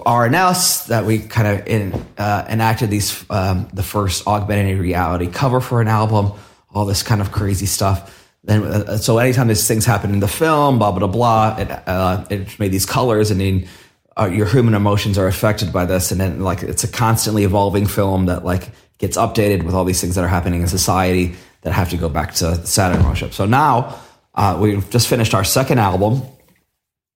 R&S that we kind of in, uh, enacted these um, the first augmented reality cover for an album, all this kind of crazy stuff. Then uh, so anytime these things happen in the film, blah blah blah, it, uh, it made these colors, and then uh, your human emotions are affected by this, and then like it's a constantly evolving film that like gets updated with all these things that are happening in society that have to go back to Saturn worship. So now uh, we've just finished our second album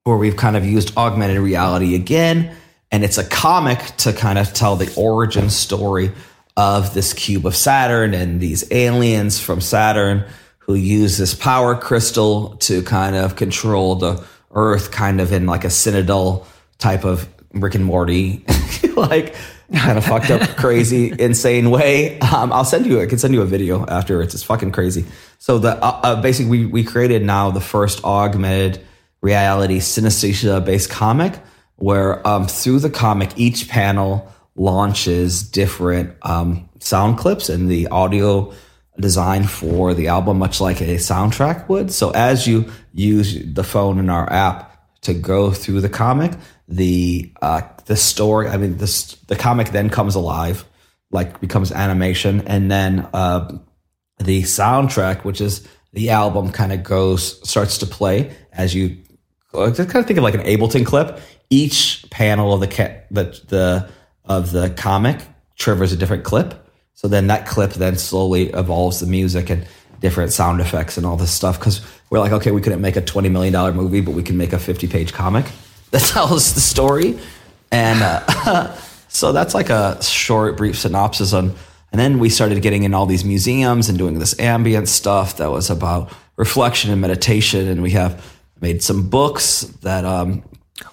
where we've kind of used augmented reality again and it's a comic to kind of tell the origin story of this cube of Saturn and these aliens from Saturn who use this power crystal to kind of control the Earth, kind of in like a citadel type of Rick and Morty, like kind of fucked up, crazy, insane way. Um, I'll send you. I can send you a video afterwards. It's fucking crazy. So the uh, uh, basically we we created now the first augmented reality synesthesia based comic where um, through the comic, each panel launches different um, sound clips and the audio design for the album, much like a soundtrack would. So as you use the phone in our app to go through the comic, the uh, the story, I mean, this the comic then comes alive, like becomes animation, and then uh, the soundtrack, which is the album, kind of goes starts to play as you just kind of think of like an Ableton clip. Each panel of the ca- the the of the comic triggers a different clip. So then that clip then slowly evolves the music and different sound effects and all this stuff. Because we're like, okay, we couldn't make a twenty million dollar movie, but we can make a fifty page comic that tells the story. And uh, so that's like a short, brief synopsis on. And then we started getting in all these museums and doing this ambient stuff that was about reflection and meditation. And we have made some books that um,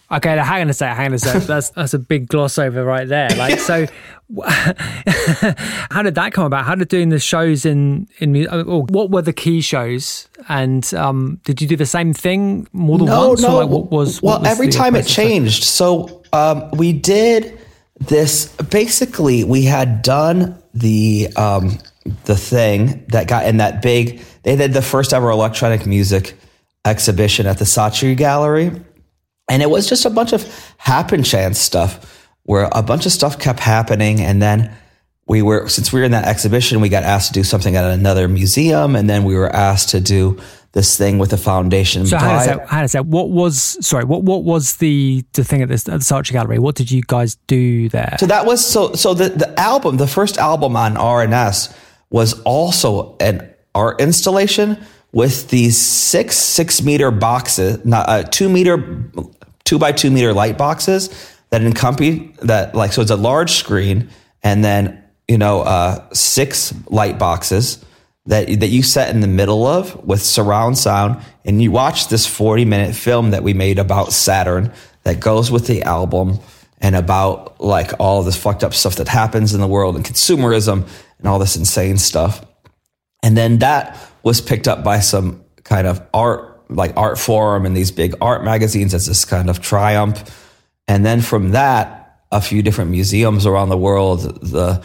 Okay, now hang on a sec, hang on a sec. That's that's a big gloss over right there. Like, so how did that come about? How did doing the shows in in or what were the key shows? And um, did you do the same thing more than no, once? No, like what was well what was every time it changed. So um, we did this. Basically, we had done the um, the thing that got in that big. They did the first ever electronic music exhibition at the Saatchi Gallery. And it was just a bunch of happen chance stuff where a bunch of stuff kept happening. And then we were, since we were in that exhibition, we got asked to do something at another museum. And then we were asked to do this thing with the foundation. So how does that? How does that? What was sorry? What what was the the thing at this at the Saatchi Gallery? What did you guys do there? So that was so so the, the album, the first album on R&S was also an art installation with these six six meter boxes, not uh, two meter two by two meter light boxes that encompass that like so it's a large screen and then you know uh, six light boxes that that you set in the middle of with surround sound and you watch this 40 minute film that we made about Saturn that goes with the album and about like all this fucked up stuff that happens in the world and consumerism and all this insane stuff. And then that was picked up by some kind of art, like art forum and these big art magazines as this kind of triumph. And then from that, a few different museums around the world, the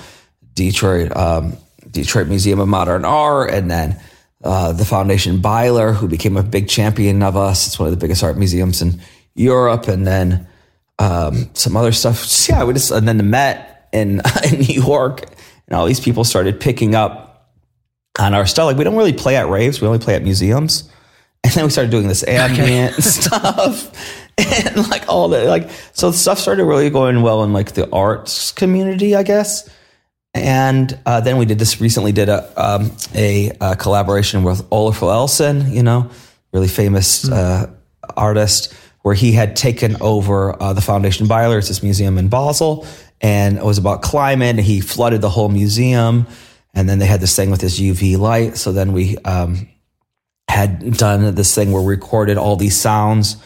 Detroit, um, Detroit Museum of Modern Art, and then uh, the Foundation Beyeler, who became a big champion of us. It's one of the biggest art museums in Europe. And then um, some other stuff. Yeah, we just, and then the Met in, in New York, and all these people started picking up on our stuff. Like we don't really play at raves; we only play at museums. And then we started doing this ambient stuff, and like all the like. So stuff started really going well in like the arts community, I guess. And uh, then we did this recently. Did a um, a, uh collaboration with Olafur Eliasson, you know, really famous uh, artist, where he had taken over uh, the Foundation Beyeler, it's this museum in Basel, and it was about climate. And he flooded the whole museum, and then they had this thing with this UV light. So then we um, had done this thing where we recorded all these sounds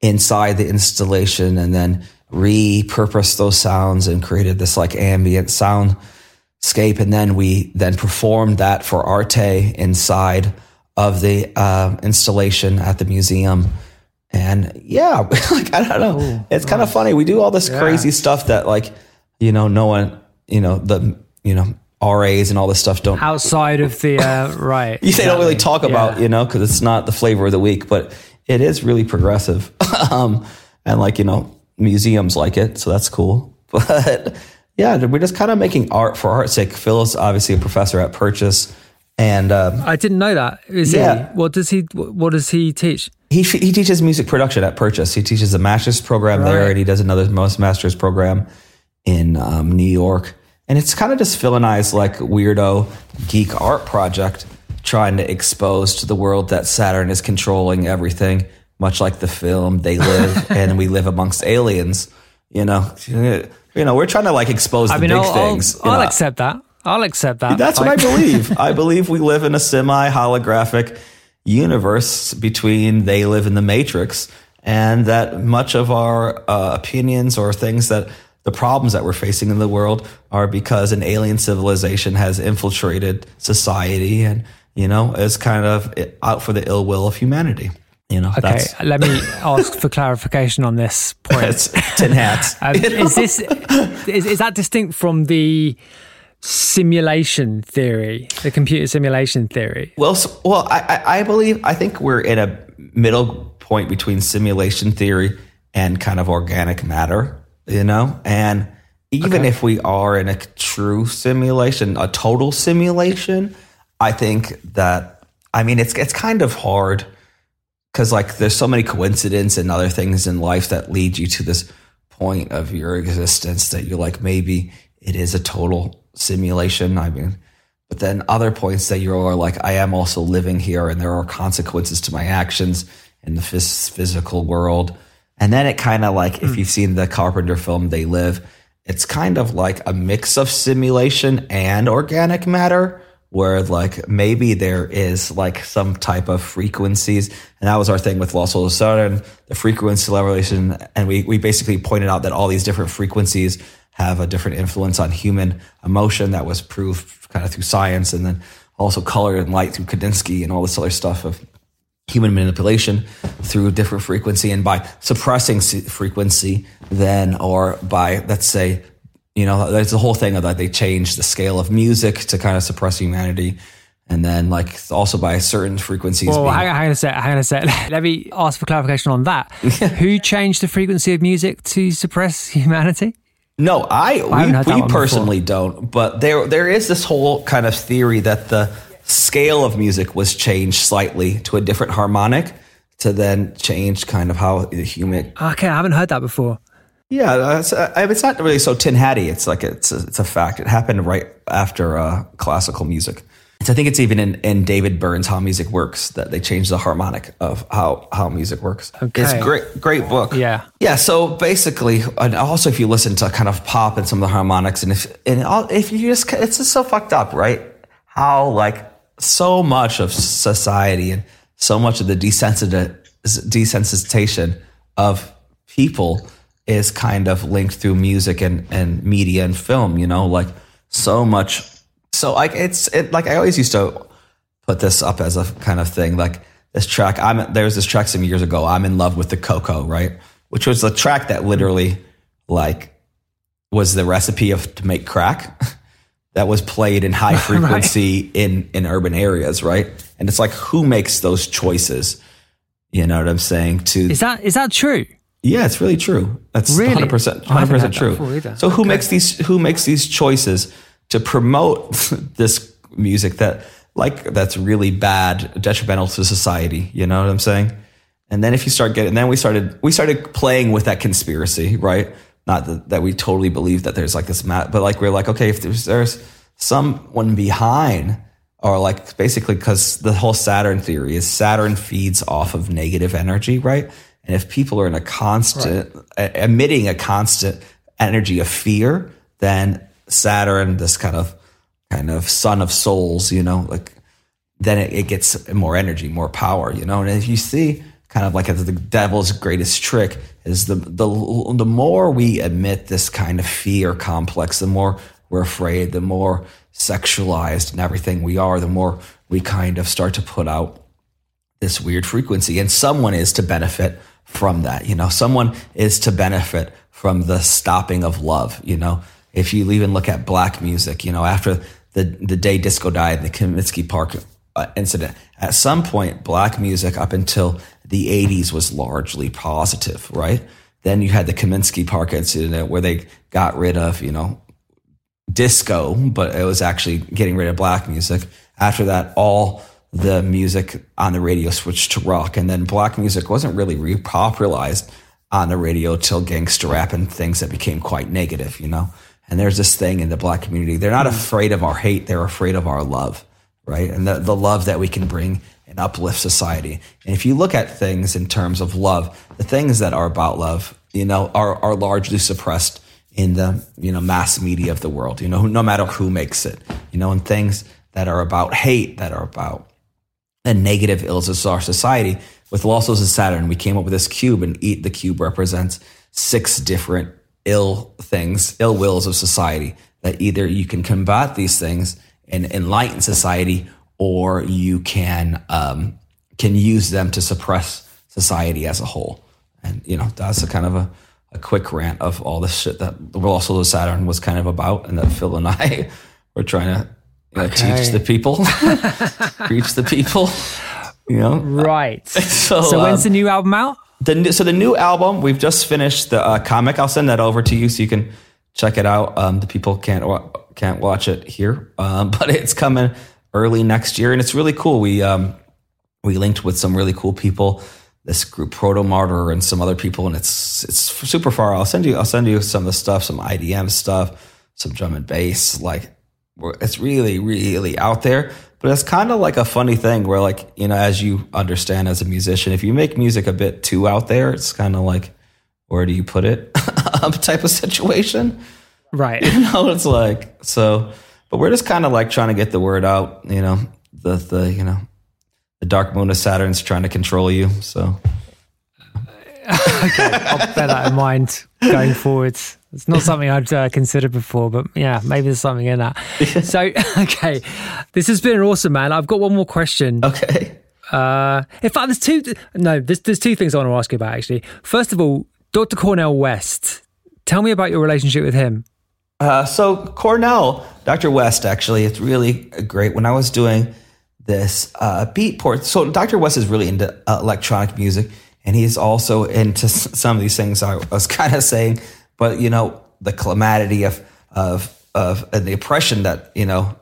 inside the installation, and then repurposed those sounds and created this like ambient soundscape. And then we then performed that for Arte inside of the uh, installation at the museum. And yeah, like I don't know, it's kind of funny. We do all this crazy stuff that like you know no one you know the you know RAs and all this stuff don't Outside of the uh, right, you they don't really talk about Yeah. you know because it's not the flavor of the week, but it is really progressive. um, and like you know museums like it, so that's cool. But yeah, we're just kind of making art for art's sake. Phil is obviously a professor at Purchase, and um, I didn't know that. Is Yeah. he? What does he? What does he teach? he he teaches music production at Purchase. He teaches a master's program there, and he does another most master's program in um, New York. And it's kind of just villainized like weirdo geek art project, trying to expose to the world that Saturn is controlling everything, much like the film They Live, and we live amongst aliens. You know, you know, we're trying to like expose the I mean, big I'll, things. I'll, I'll accept that. I'll accept that. That's what I believe. I believe we live in a semi holographic universe between they live in the matrix and that much of our uh, opinions or things that the problems that we're facing in the world are because an alien civilization has infiltrated society and you know is kind of out for the ill will of humanity You know, Okay, let me ask for clarification on this point. it's tin hats. Um, is this is, is that distinct from the simulation theory, the computer simulation theory? Well, s well, I, I believe I think we're in a middle point between simulation theory and kind of organic matter. You know, and even Okay. if we are in a true simulation, a total simulation, I think that I mean it's it's kind of hard because like there's so many coincidences and other things in life that lead you to this point of your existence that you're like maybe it is a total simulation. I mean, but then other points that you're like I am also living here and there are consequences to my actions in the phys- physical world. And then it kind of like if hmm. you've seen the Carpenter film They Live, it's kind of like a mix of simulation and organic matter where like maybe there is like some type of frequencies. And that was our thing with Lost Souls of Saturn the frequency relation and we, we basically pointed out that all these different frequencies have a different influence on human emotion that was proved kind of through science and then also color and light through Kandinsky and all this other stuff of human manipulation through different frequency and by suppressing frequency then or by let's say you know there's the whole thing of that they changed the scale of music to kind of suppress humanity and then like also by certain frequencies Well, being- hang, hang on a sec. Hang on a sec. Let me ask for clarification on that. Who changed the frequency of music to suppress humanity? No, I, that we, we one before. personally don't. But there there is this whole kind of theory that the scale of music was changed slightly to a different harmonic to then change kind of how the human. Okay, I haven't heard that before. Yeah, that's, uh, it's not really so tin hatty. It's like it's a, it's a fact. It happened right after uh, classical music. I think it's even in, in David Byrne's How Music Works that they changed the harmonic of how, how music works. Okay. It's a great great book. Yeah. Yeah, so basically, and also if you listen to kind of pop and some of the harmonics, and if and all, if you just, it's just so fucked up, right? How like so much of society and so much of the desensiti- desensitization of people is kind of linked through music and and media and film. You know, like so much. So like it's it like I always used to put this up as a kind of thing. Like this track, I'm there was this track some years ago. I'm in love with the cocoa, right? Which was the track that literally like was the recipe of to make crack that was played in high frequency in in urban areas, right? And it's like who makes those choices? You know what I'm saying? To Is that is that true? yeah, it's really true. That's Really? hundred percent, I haven't hundred heard percent that true. before either. So who Okay. makes these who makes these choices to promote this music that like that's really bad, detrimental to society? You know what I'm saying? And then if you start getting, then we started we started playing with that conspiracy, right? Not that, that we totally believe that there's like this mat, but like we're like, okay, if there's there's someone behind, or like basically because the whole Saturn theory is Saturn feeds off of negative energy, right? And if people are in a constant e- emitting a constant energy of fear, then Saturn, this kind of kind of sun of souls, you know, like then it, it gets more energy, more power, you know. And if you see kind of like the devil's greatest trick is the the the more we admit this kind of fear complex, the more we're afraid, the more sexualized and everything we are, the more we kind of start to put out this weird frequency. And someone is to benefit from that you know? Someone is to benefit from the stopping of love you know? If you even look at black music you know after the the day disco died the Comiskey Park uh, incident at some point black music up until the 80s was largely positive right then you had the Comiskey Park incident where they got rid of you know disco, but it was actually getting rid of black music. After that, all the music on the radio switched to rock, and then black music wasn't really repopularized on the radio till gangster rap and things that became quite negative, you know. And there's this thing in the black community; they're not hmm. afraid of our hate; they're afraid of our love, right? And the the love that we can bring and uplift society. And if you look at things in terms of love, the things that are about love, you know, are are largely suppressed in the you know mass media of the world you know no matter who makes it you know and things that are about hate that are about the negative ills of our society with Lost Souls of Saturn we came up with this cube and eat the cube represents six different ill things ill wills of society that either you can combat these things and enlighten society or you can um, can use them to suppress society as a whole. And you know, that's a kind of a, a quick rant of all the shit that the Lost Souls of Saturn was kind of about, and that Phil and I were trying to you know, Okay. teach the people, preach the people. You know, Right. so, So, when's um, the new album out? the so the new album we've just finished the uh, comic. I'll send that over to you so you can check it out. Um, the people can't can't watch it here, um, but it's coming early next year, and it's really cool. We um, we linked with some really cool people. This group Protomartyr and some other people, and it's it's super far. I'll send you I'll send you some of the stuff, some IDM stuff, some drum and bass. Like it's really really out there. But it's kind of like a funny thing where, like you know, as you understand as a musician, if you make music a bit too out there, it's kind of like where do you put it type of situation. Right. You know, it's like so. But we're just kind of like trying to get the word out. You know, the the you know the dark moon of Saturn's trying to control you. So okay, I'll bear that in mind going forwards. It's not something I'd uh, considered before, but yeah, maybe there's something in that. So, okay, this has been awesome, man. I've got one more question. okay, Uh, in fact, there's two. No, there's, there's two things I want to ask you about actually. First of all, Dr. Cornel West. Tell me about your relationship with him. Uh, so Cornel, Dr. West, actually, it's really great. When I was doing this uh, Beatport, so Dr. West is really into uh, electronic music, and he's also into s- some of these things I was kind of saying. But you know, the calamity of of of and the oppression that you know,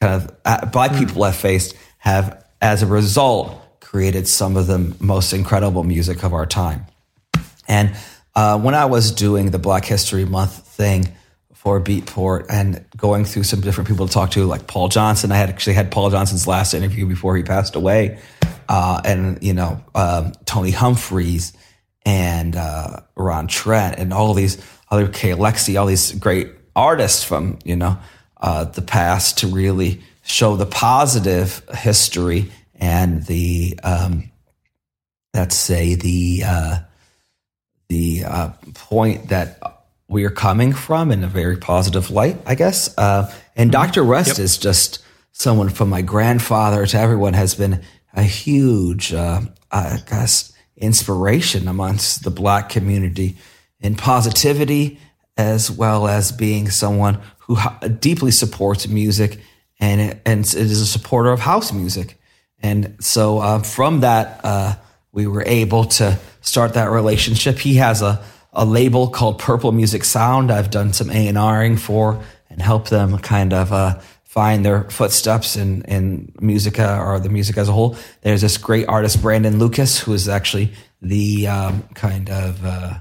kind of uh, black people have faced have, as a result, created some of the most incredible music of our time. And uh, when I was doing the Black History Month thing for Beatport and going through some different people to talk to, like Paul Johnson, I had actually had Paul Johnson's last interview before he passed away, uh, and you know um, Tony Humphries and uh, Ron Trent and all these other K-Alexi, all these great artists from you know uh, the past to really show the positive history and the um, let's say the uh, the uh, point that we are coming from in a very positive light, I guess. Uh, and Dr. West is just someone from my grandfather to everyone has been a huge, uh, I guess, inspiration amongst the black community in positivity as well as being someone who ho- deeply supports music and and is a supporter of house music. And so uh, from that, uh, we were able to start that relationship. He has a, a label called Purple Music Sound. I've done some A and Ring for and help them kind of uh, find their footsteps in in musica or the music as a whole. There's this great artist Brandon Lucas who is actually the um, kind of uh,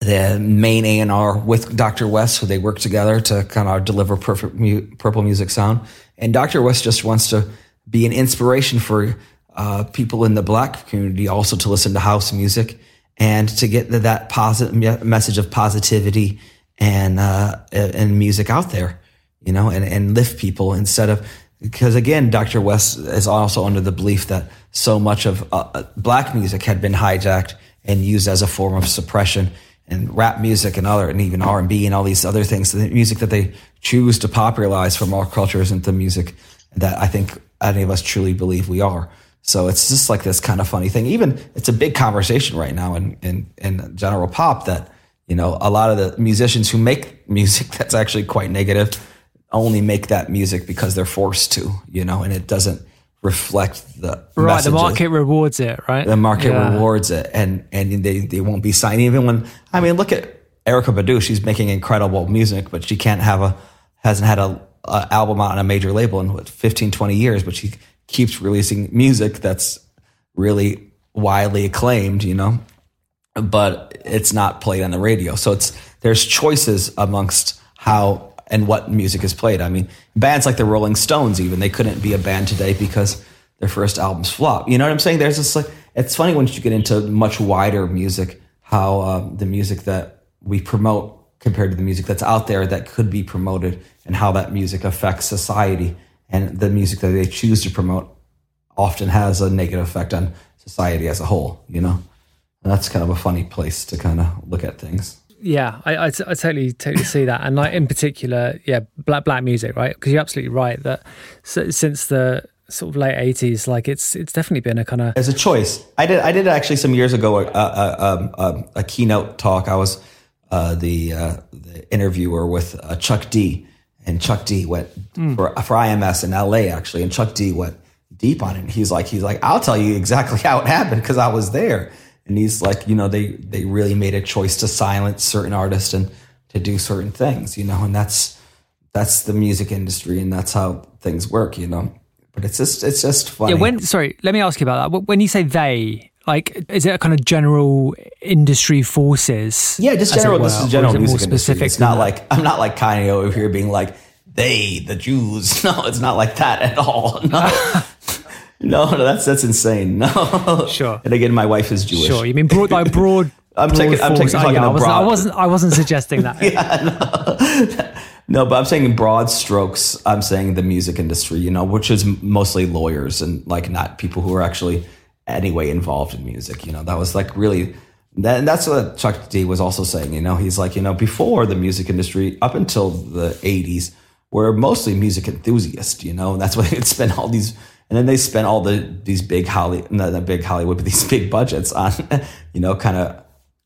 the main A and R with Dr. West, so they work together to kind of deliver perfect mu- purple music sound. And Dr. West just wants to be an inspiration for uh, people in the black community also to listen to house music and to get the, that positive message of positivity and uh, and music out there, you know, and, and lift people instead of because again, Dr. West is also under the belief that so much of uh, black music had been hijacked and used as a form of suppression and rap music and other and even R and B and all these other things, the music that they choose to popularize from all cultures the music that I think any of us truly believe we are. So it's just like this kind of funny thing. Even it's a big conversation right now in in, in general pop that you know a lot of the musicians who make music that's actually quite negative only make that music because they're forced to, you know, and it doesn't reflect the Right, the market rewards it, right? the market Yeah. rewards it and and they, they won't be signed even when i mean look at Erykah Badu she's making incredible music but she can't have a hasn't had a, a album out on a major label in what, 15 20 years but she keeps releasing music that's really widely acclaimed you know? But it's not played on the radio. So it's there's choices amongst how and what music is played. I mean bands like the rolling stones even they couldn't be a band today because their first albums flop you know what i'm saying? There's this like it's funny once you get into much wider music how um, the music that we promote compared to the music that's out there that could be promoted and how that music affects society and the music that they choose to promote often has a negative effect on society as a whole you know and that's kind of a funny place to kind of look at things Yeah, I, I, I totally totally see that, and like in particular, yeah, black black music, right? Because you're absolutely right that s- since the sort of late eighties. Like it's it's definitely been a kind of as a choice. I did I did actually some years ago a, a, a, a, a keynote talk. I was uh, the uh, the interviewer with uh, Chuck D, and Chuck D went Hmm. for for IMS in LA actually, and Chuck D went deep on it. He's like he's like I'll tell you exactly how it happened because I was there, and he's like you know they they really made a choice to silence certain artists and to do certain things, you know, and that's that's the music industry and that's how things work, you know. But it's just it's just funny. yeah. When sorry, let me ask you about that. When you say they, like, is it a kind of general industry forces? Yeah, just general. This is general more music specific It's not like I'm not like Kanye over here being like they, the Jews. No, it's not like that at all. No, no, no that's that's insane. No, Sure. And again, my wife is Jewish. Sure, you mean broad, like broad. I'm broad taking- I'm taking- Oh, yeah, I wasn't, I broad. wasn't. I wasn't suggesting that. yeah, No, no, but I'm saying in broad strokes, I'm saying the music industry, you know, which is mostly lawyers and like not people who are actually anyway involved in music. You know, that was like really, that, and that's what Chuck D was also saying. You know, he's like, you know, before the music industry, up until the 80s, were mostly music enthusiasts, you know, that's why they'd spend all these, and then they spent all the these big Holly, not the big Hollywood, but these big budgets on, you know, kind of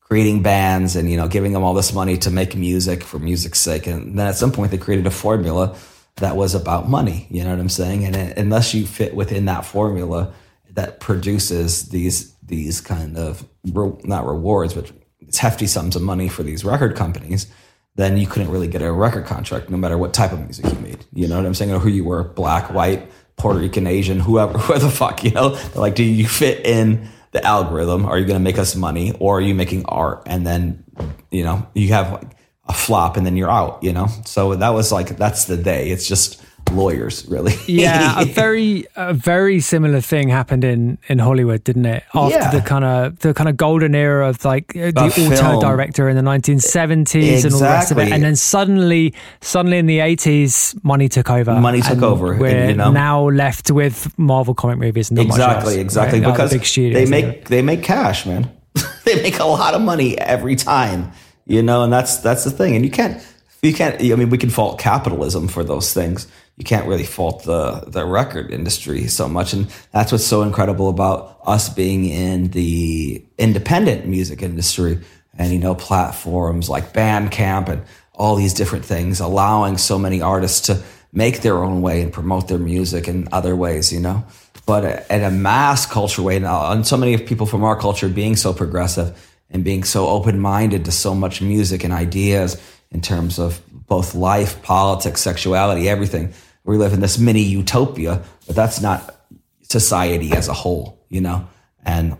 creating bands and you know giving them all this money to make music for music's sake and then at some point they created a formula that was about money you know what i'm saying and it, unless you fit within that formula that produces these these kind of re, not rewards but it's hefty sums of money for these record companies then you couldn't really get a record contract no matter what type of music you made. You know what i'm saying? Or who you were black white puerto rican asian whoever whoever the fuck you know? They're like do you fit in the algorithm? Are you going to make us money or are you making art? And then you know you have like a flop and then you're out you know? So that was like that's the day. It's just lawyers really Yeah, a very a very similar thing happened in in Hollywood, didn't it? After Yeah. the kind of the kind of golden era of like uh, the auteur film. director in the 1970s and all the rest of it, Exactly. and then suddenly suddenly in the 80s, money took over. Money took and over, We're you know- now left with Marvel comic movies. And exactly else, exactly right? Because the studios they and make they make cash man they make a lot of money every time you know and that's that's the thing and you can't you can't i mean we can fault capitalism for those things you can't really fault the the record industry so much. And that's what's so incredible about us being in the independent music industry and you know platforms like bandcamp and all these different things allowing so many artists to make their own way and promote their music in other ways you know? But in a mass culture way now and so many of people from our culture being so progressive and being so open-minded to so much music and ideas in terms of both life politics sexuality everything we live in this mini utopia but that's not society as a whole you know and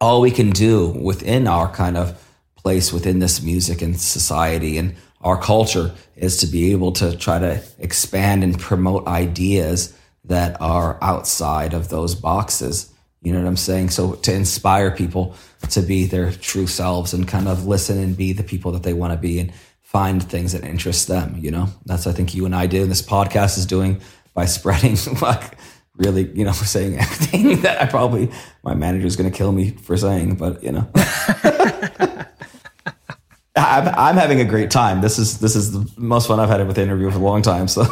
all we can do within our kind of place within this music and society and our culture is to be able to try to expand and promote ideas that are outside of those boxes. You know what I'm saying? So to inspire people to be their true selves and kind of listen and be the people that they want to be and find things that interest them, you know? That's I think you and I do and this podcast is doing by spreading like really, you know, saying everything that I probably my manager's going to kill me for saying, but you know. I'm, I'm having a great time. This is this is the most fun I've had with the interview for a long time. So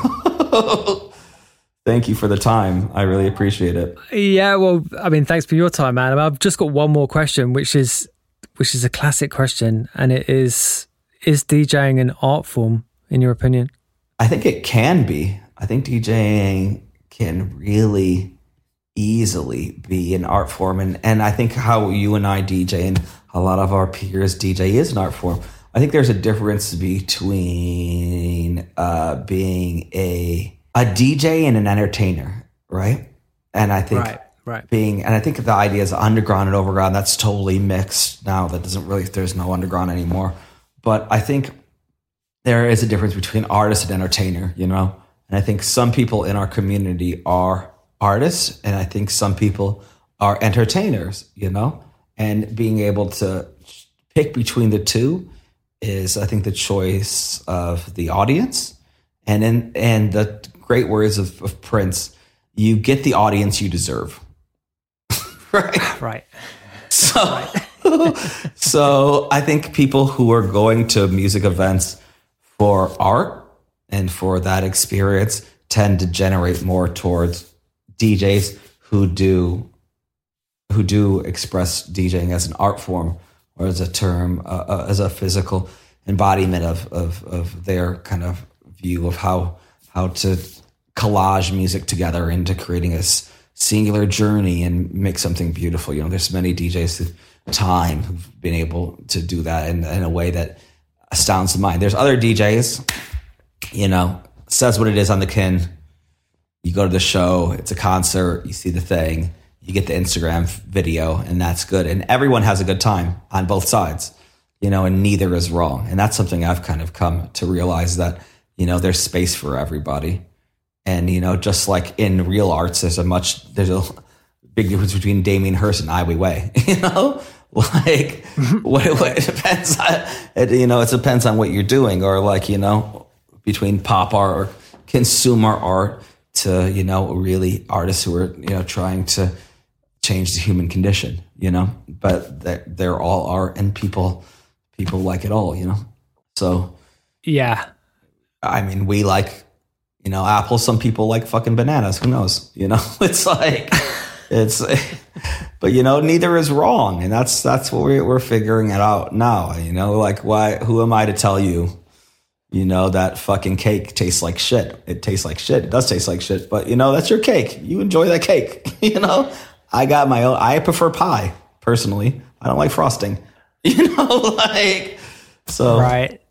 thank you for the time. I really appreciate it. Yeah, well, I mean, thanks for your time, man. I've just got one more question, which is which is a classic question, and it is: Is DJing an art form, in your opinion? I think it can be. I think DJing can really easily be an art form, and and I think how you and I DJ and a lot of our peers DJ is an art form. I think there's a difference between uh, being a a DJ and an entertainer, right? And I think Right, right. being and I think the idea is underground and overground that's totally mixed now. That doesn't really there's no underground anymore. But I think there is a difference between artist and entertainer, you know? And I think some people in our community are artists and I think some people are entertainers, you know? And being able to pick between the two is I think the choice of the audience. And in and the great words of, of Prince, you get the audience you deserve. right. Right. So, so I think people who are going to music events for art and for that experience tend to generate more towards DJs who do who do express DJing as an art form or as a term, uh, uh, as a physical embodiment of, of of their kind of view of how how to collage music together into creating a singular journey and make something beautiful. You know, there's many DJs through time who've been able to do that in, in a way that astounds the mind. There's other DJs, you know, says what it is on the kin. You go to the show, it's a concert, you see the thing, you get the Instagram video, and that's good. And everyone has a good time on both sides, you know, and neither is wrong. And that's something I've kind of come to realize that, you know, there's space for everybody. And, you know, just like in real arts, there's a much, there's a big difference between Damien Hirst and Ai Weiwei, you know? Like, what, what, it depends on, it, you know, it depends on what you're doing, or like, you know, between pop art or consumer art to, you know, really artists who are, you know, trying to change the human condition, you know? But they're, they're all art and people, people like it all, you know? So, Yeah. I mean, we like, you know, apples. Some people like fucking bananas. Who knows? You know, it's like, it's, but you know, neither is wrong, and that's that's what we're we're figuring it out now. You know, like why? Who am I to tell you? You know that fucking cake tastes like shit. It tastes like shit. It does taste like shit, but you know that's your cake. You enjoy that cake. You know, I got my own. I prefer pie personally. I don't like frosting. You know, like so. Right.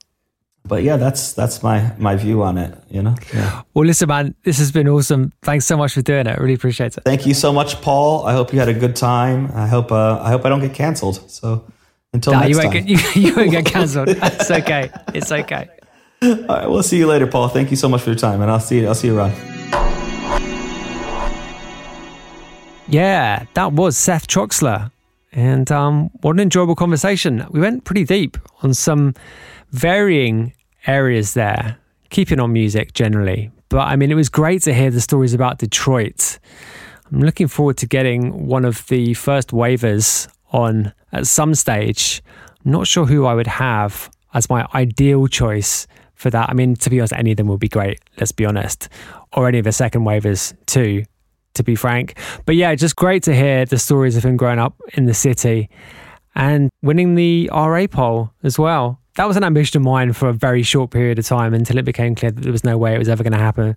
But yeah, that's that's my my view on it. You know. Yeah. Well, listen, man, this has been awesome. Thanks so much for doing it. I really appreciate it. Thank you so much, Paul. I hope you had a good time. I hope uh, I hope I don't get canceled. So until Nah, next you won't time. get you, you won't get cancelled. It's okay. It's okay. All right, we'll see you later, Paul. Thank you so much for your time, and I'll see you. I'll see you around. Yeah, that was Seth Troxler. And um, what an enjoyable conversation. We went pretty deep on some varying areas there, keeping on music generally. But I mean, it was great to hear the stories about Detroit. I'm looking forward to getting one of the first wavers on at some stage. I'm not sure who I would have as my ideal choice for that. I mean, to be honest, any of them would be great, let's be honest. Or any of the second wavers too, to be frank. But yeah, just great to hear the stories of him growing up in the city and winning the RA poll as well. That was an ambition of mine for a very short period of time until it became clear that there was no way it was ever going to happen.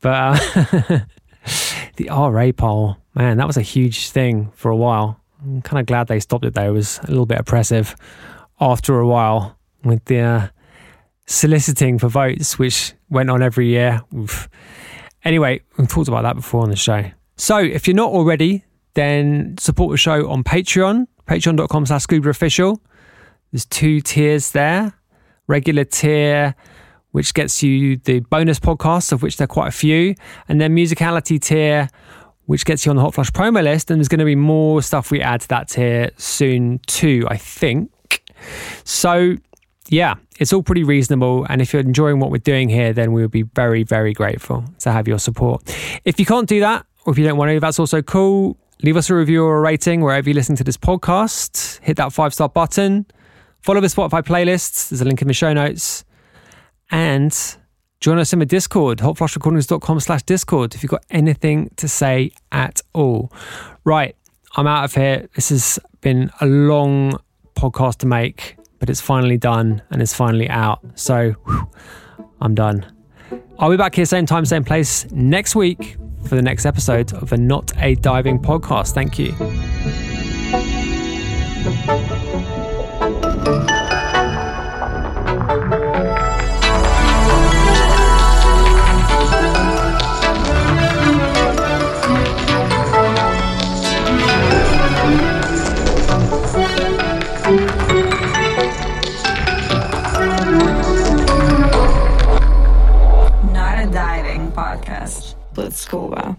But uh, the RA poll, man, that was a huge thing for a while. I'm kind of glad they stopped it though. It was a little bit oppressive after a while with the uh, soliciting for votes, which went on every year. Oof. Anyway, we've talked about that before on the show. So if you're not already, then support the show on Patreon, patreon.com slash scuba official. There's two tiers there. Regular tier, which gets you the bonus podcasts, of which there are quite a few, and then musicality tier, which gets you on the Hotflush promo list. And there's going to be more stuff we add to that tier soon too, I think. So yeah, it's all pretty reasonable. And if you're enjoying what we're doing here, then we would be very, very grateful to have your support. If you can't do that, or if you don't want to, that's also cool. Leave us a review or a rating wherever you listen to this podcast. Hit that five star button. Follow the Spotify playlists. There's a link in the show notes. And join us in the Discord, hotflushrecordings.com slash Discord if you've got anything to say at all. Right, I'm out of here. This has been a long podcast to make, but it's finally done and it's finally out. So whew, I'm done. I'll be back here, same time, same place next week for the next episode of the Not a Diving podcast. Thank you. Let's scuba.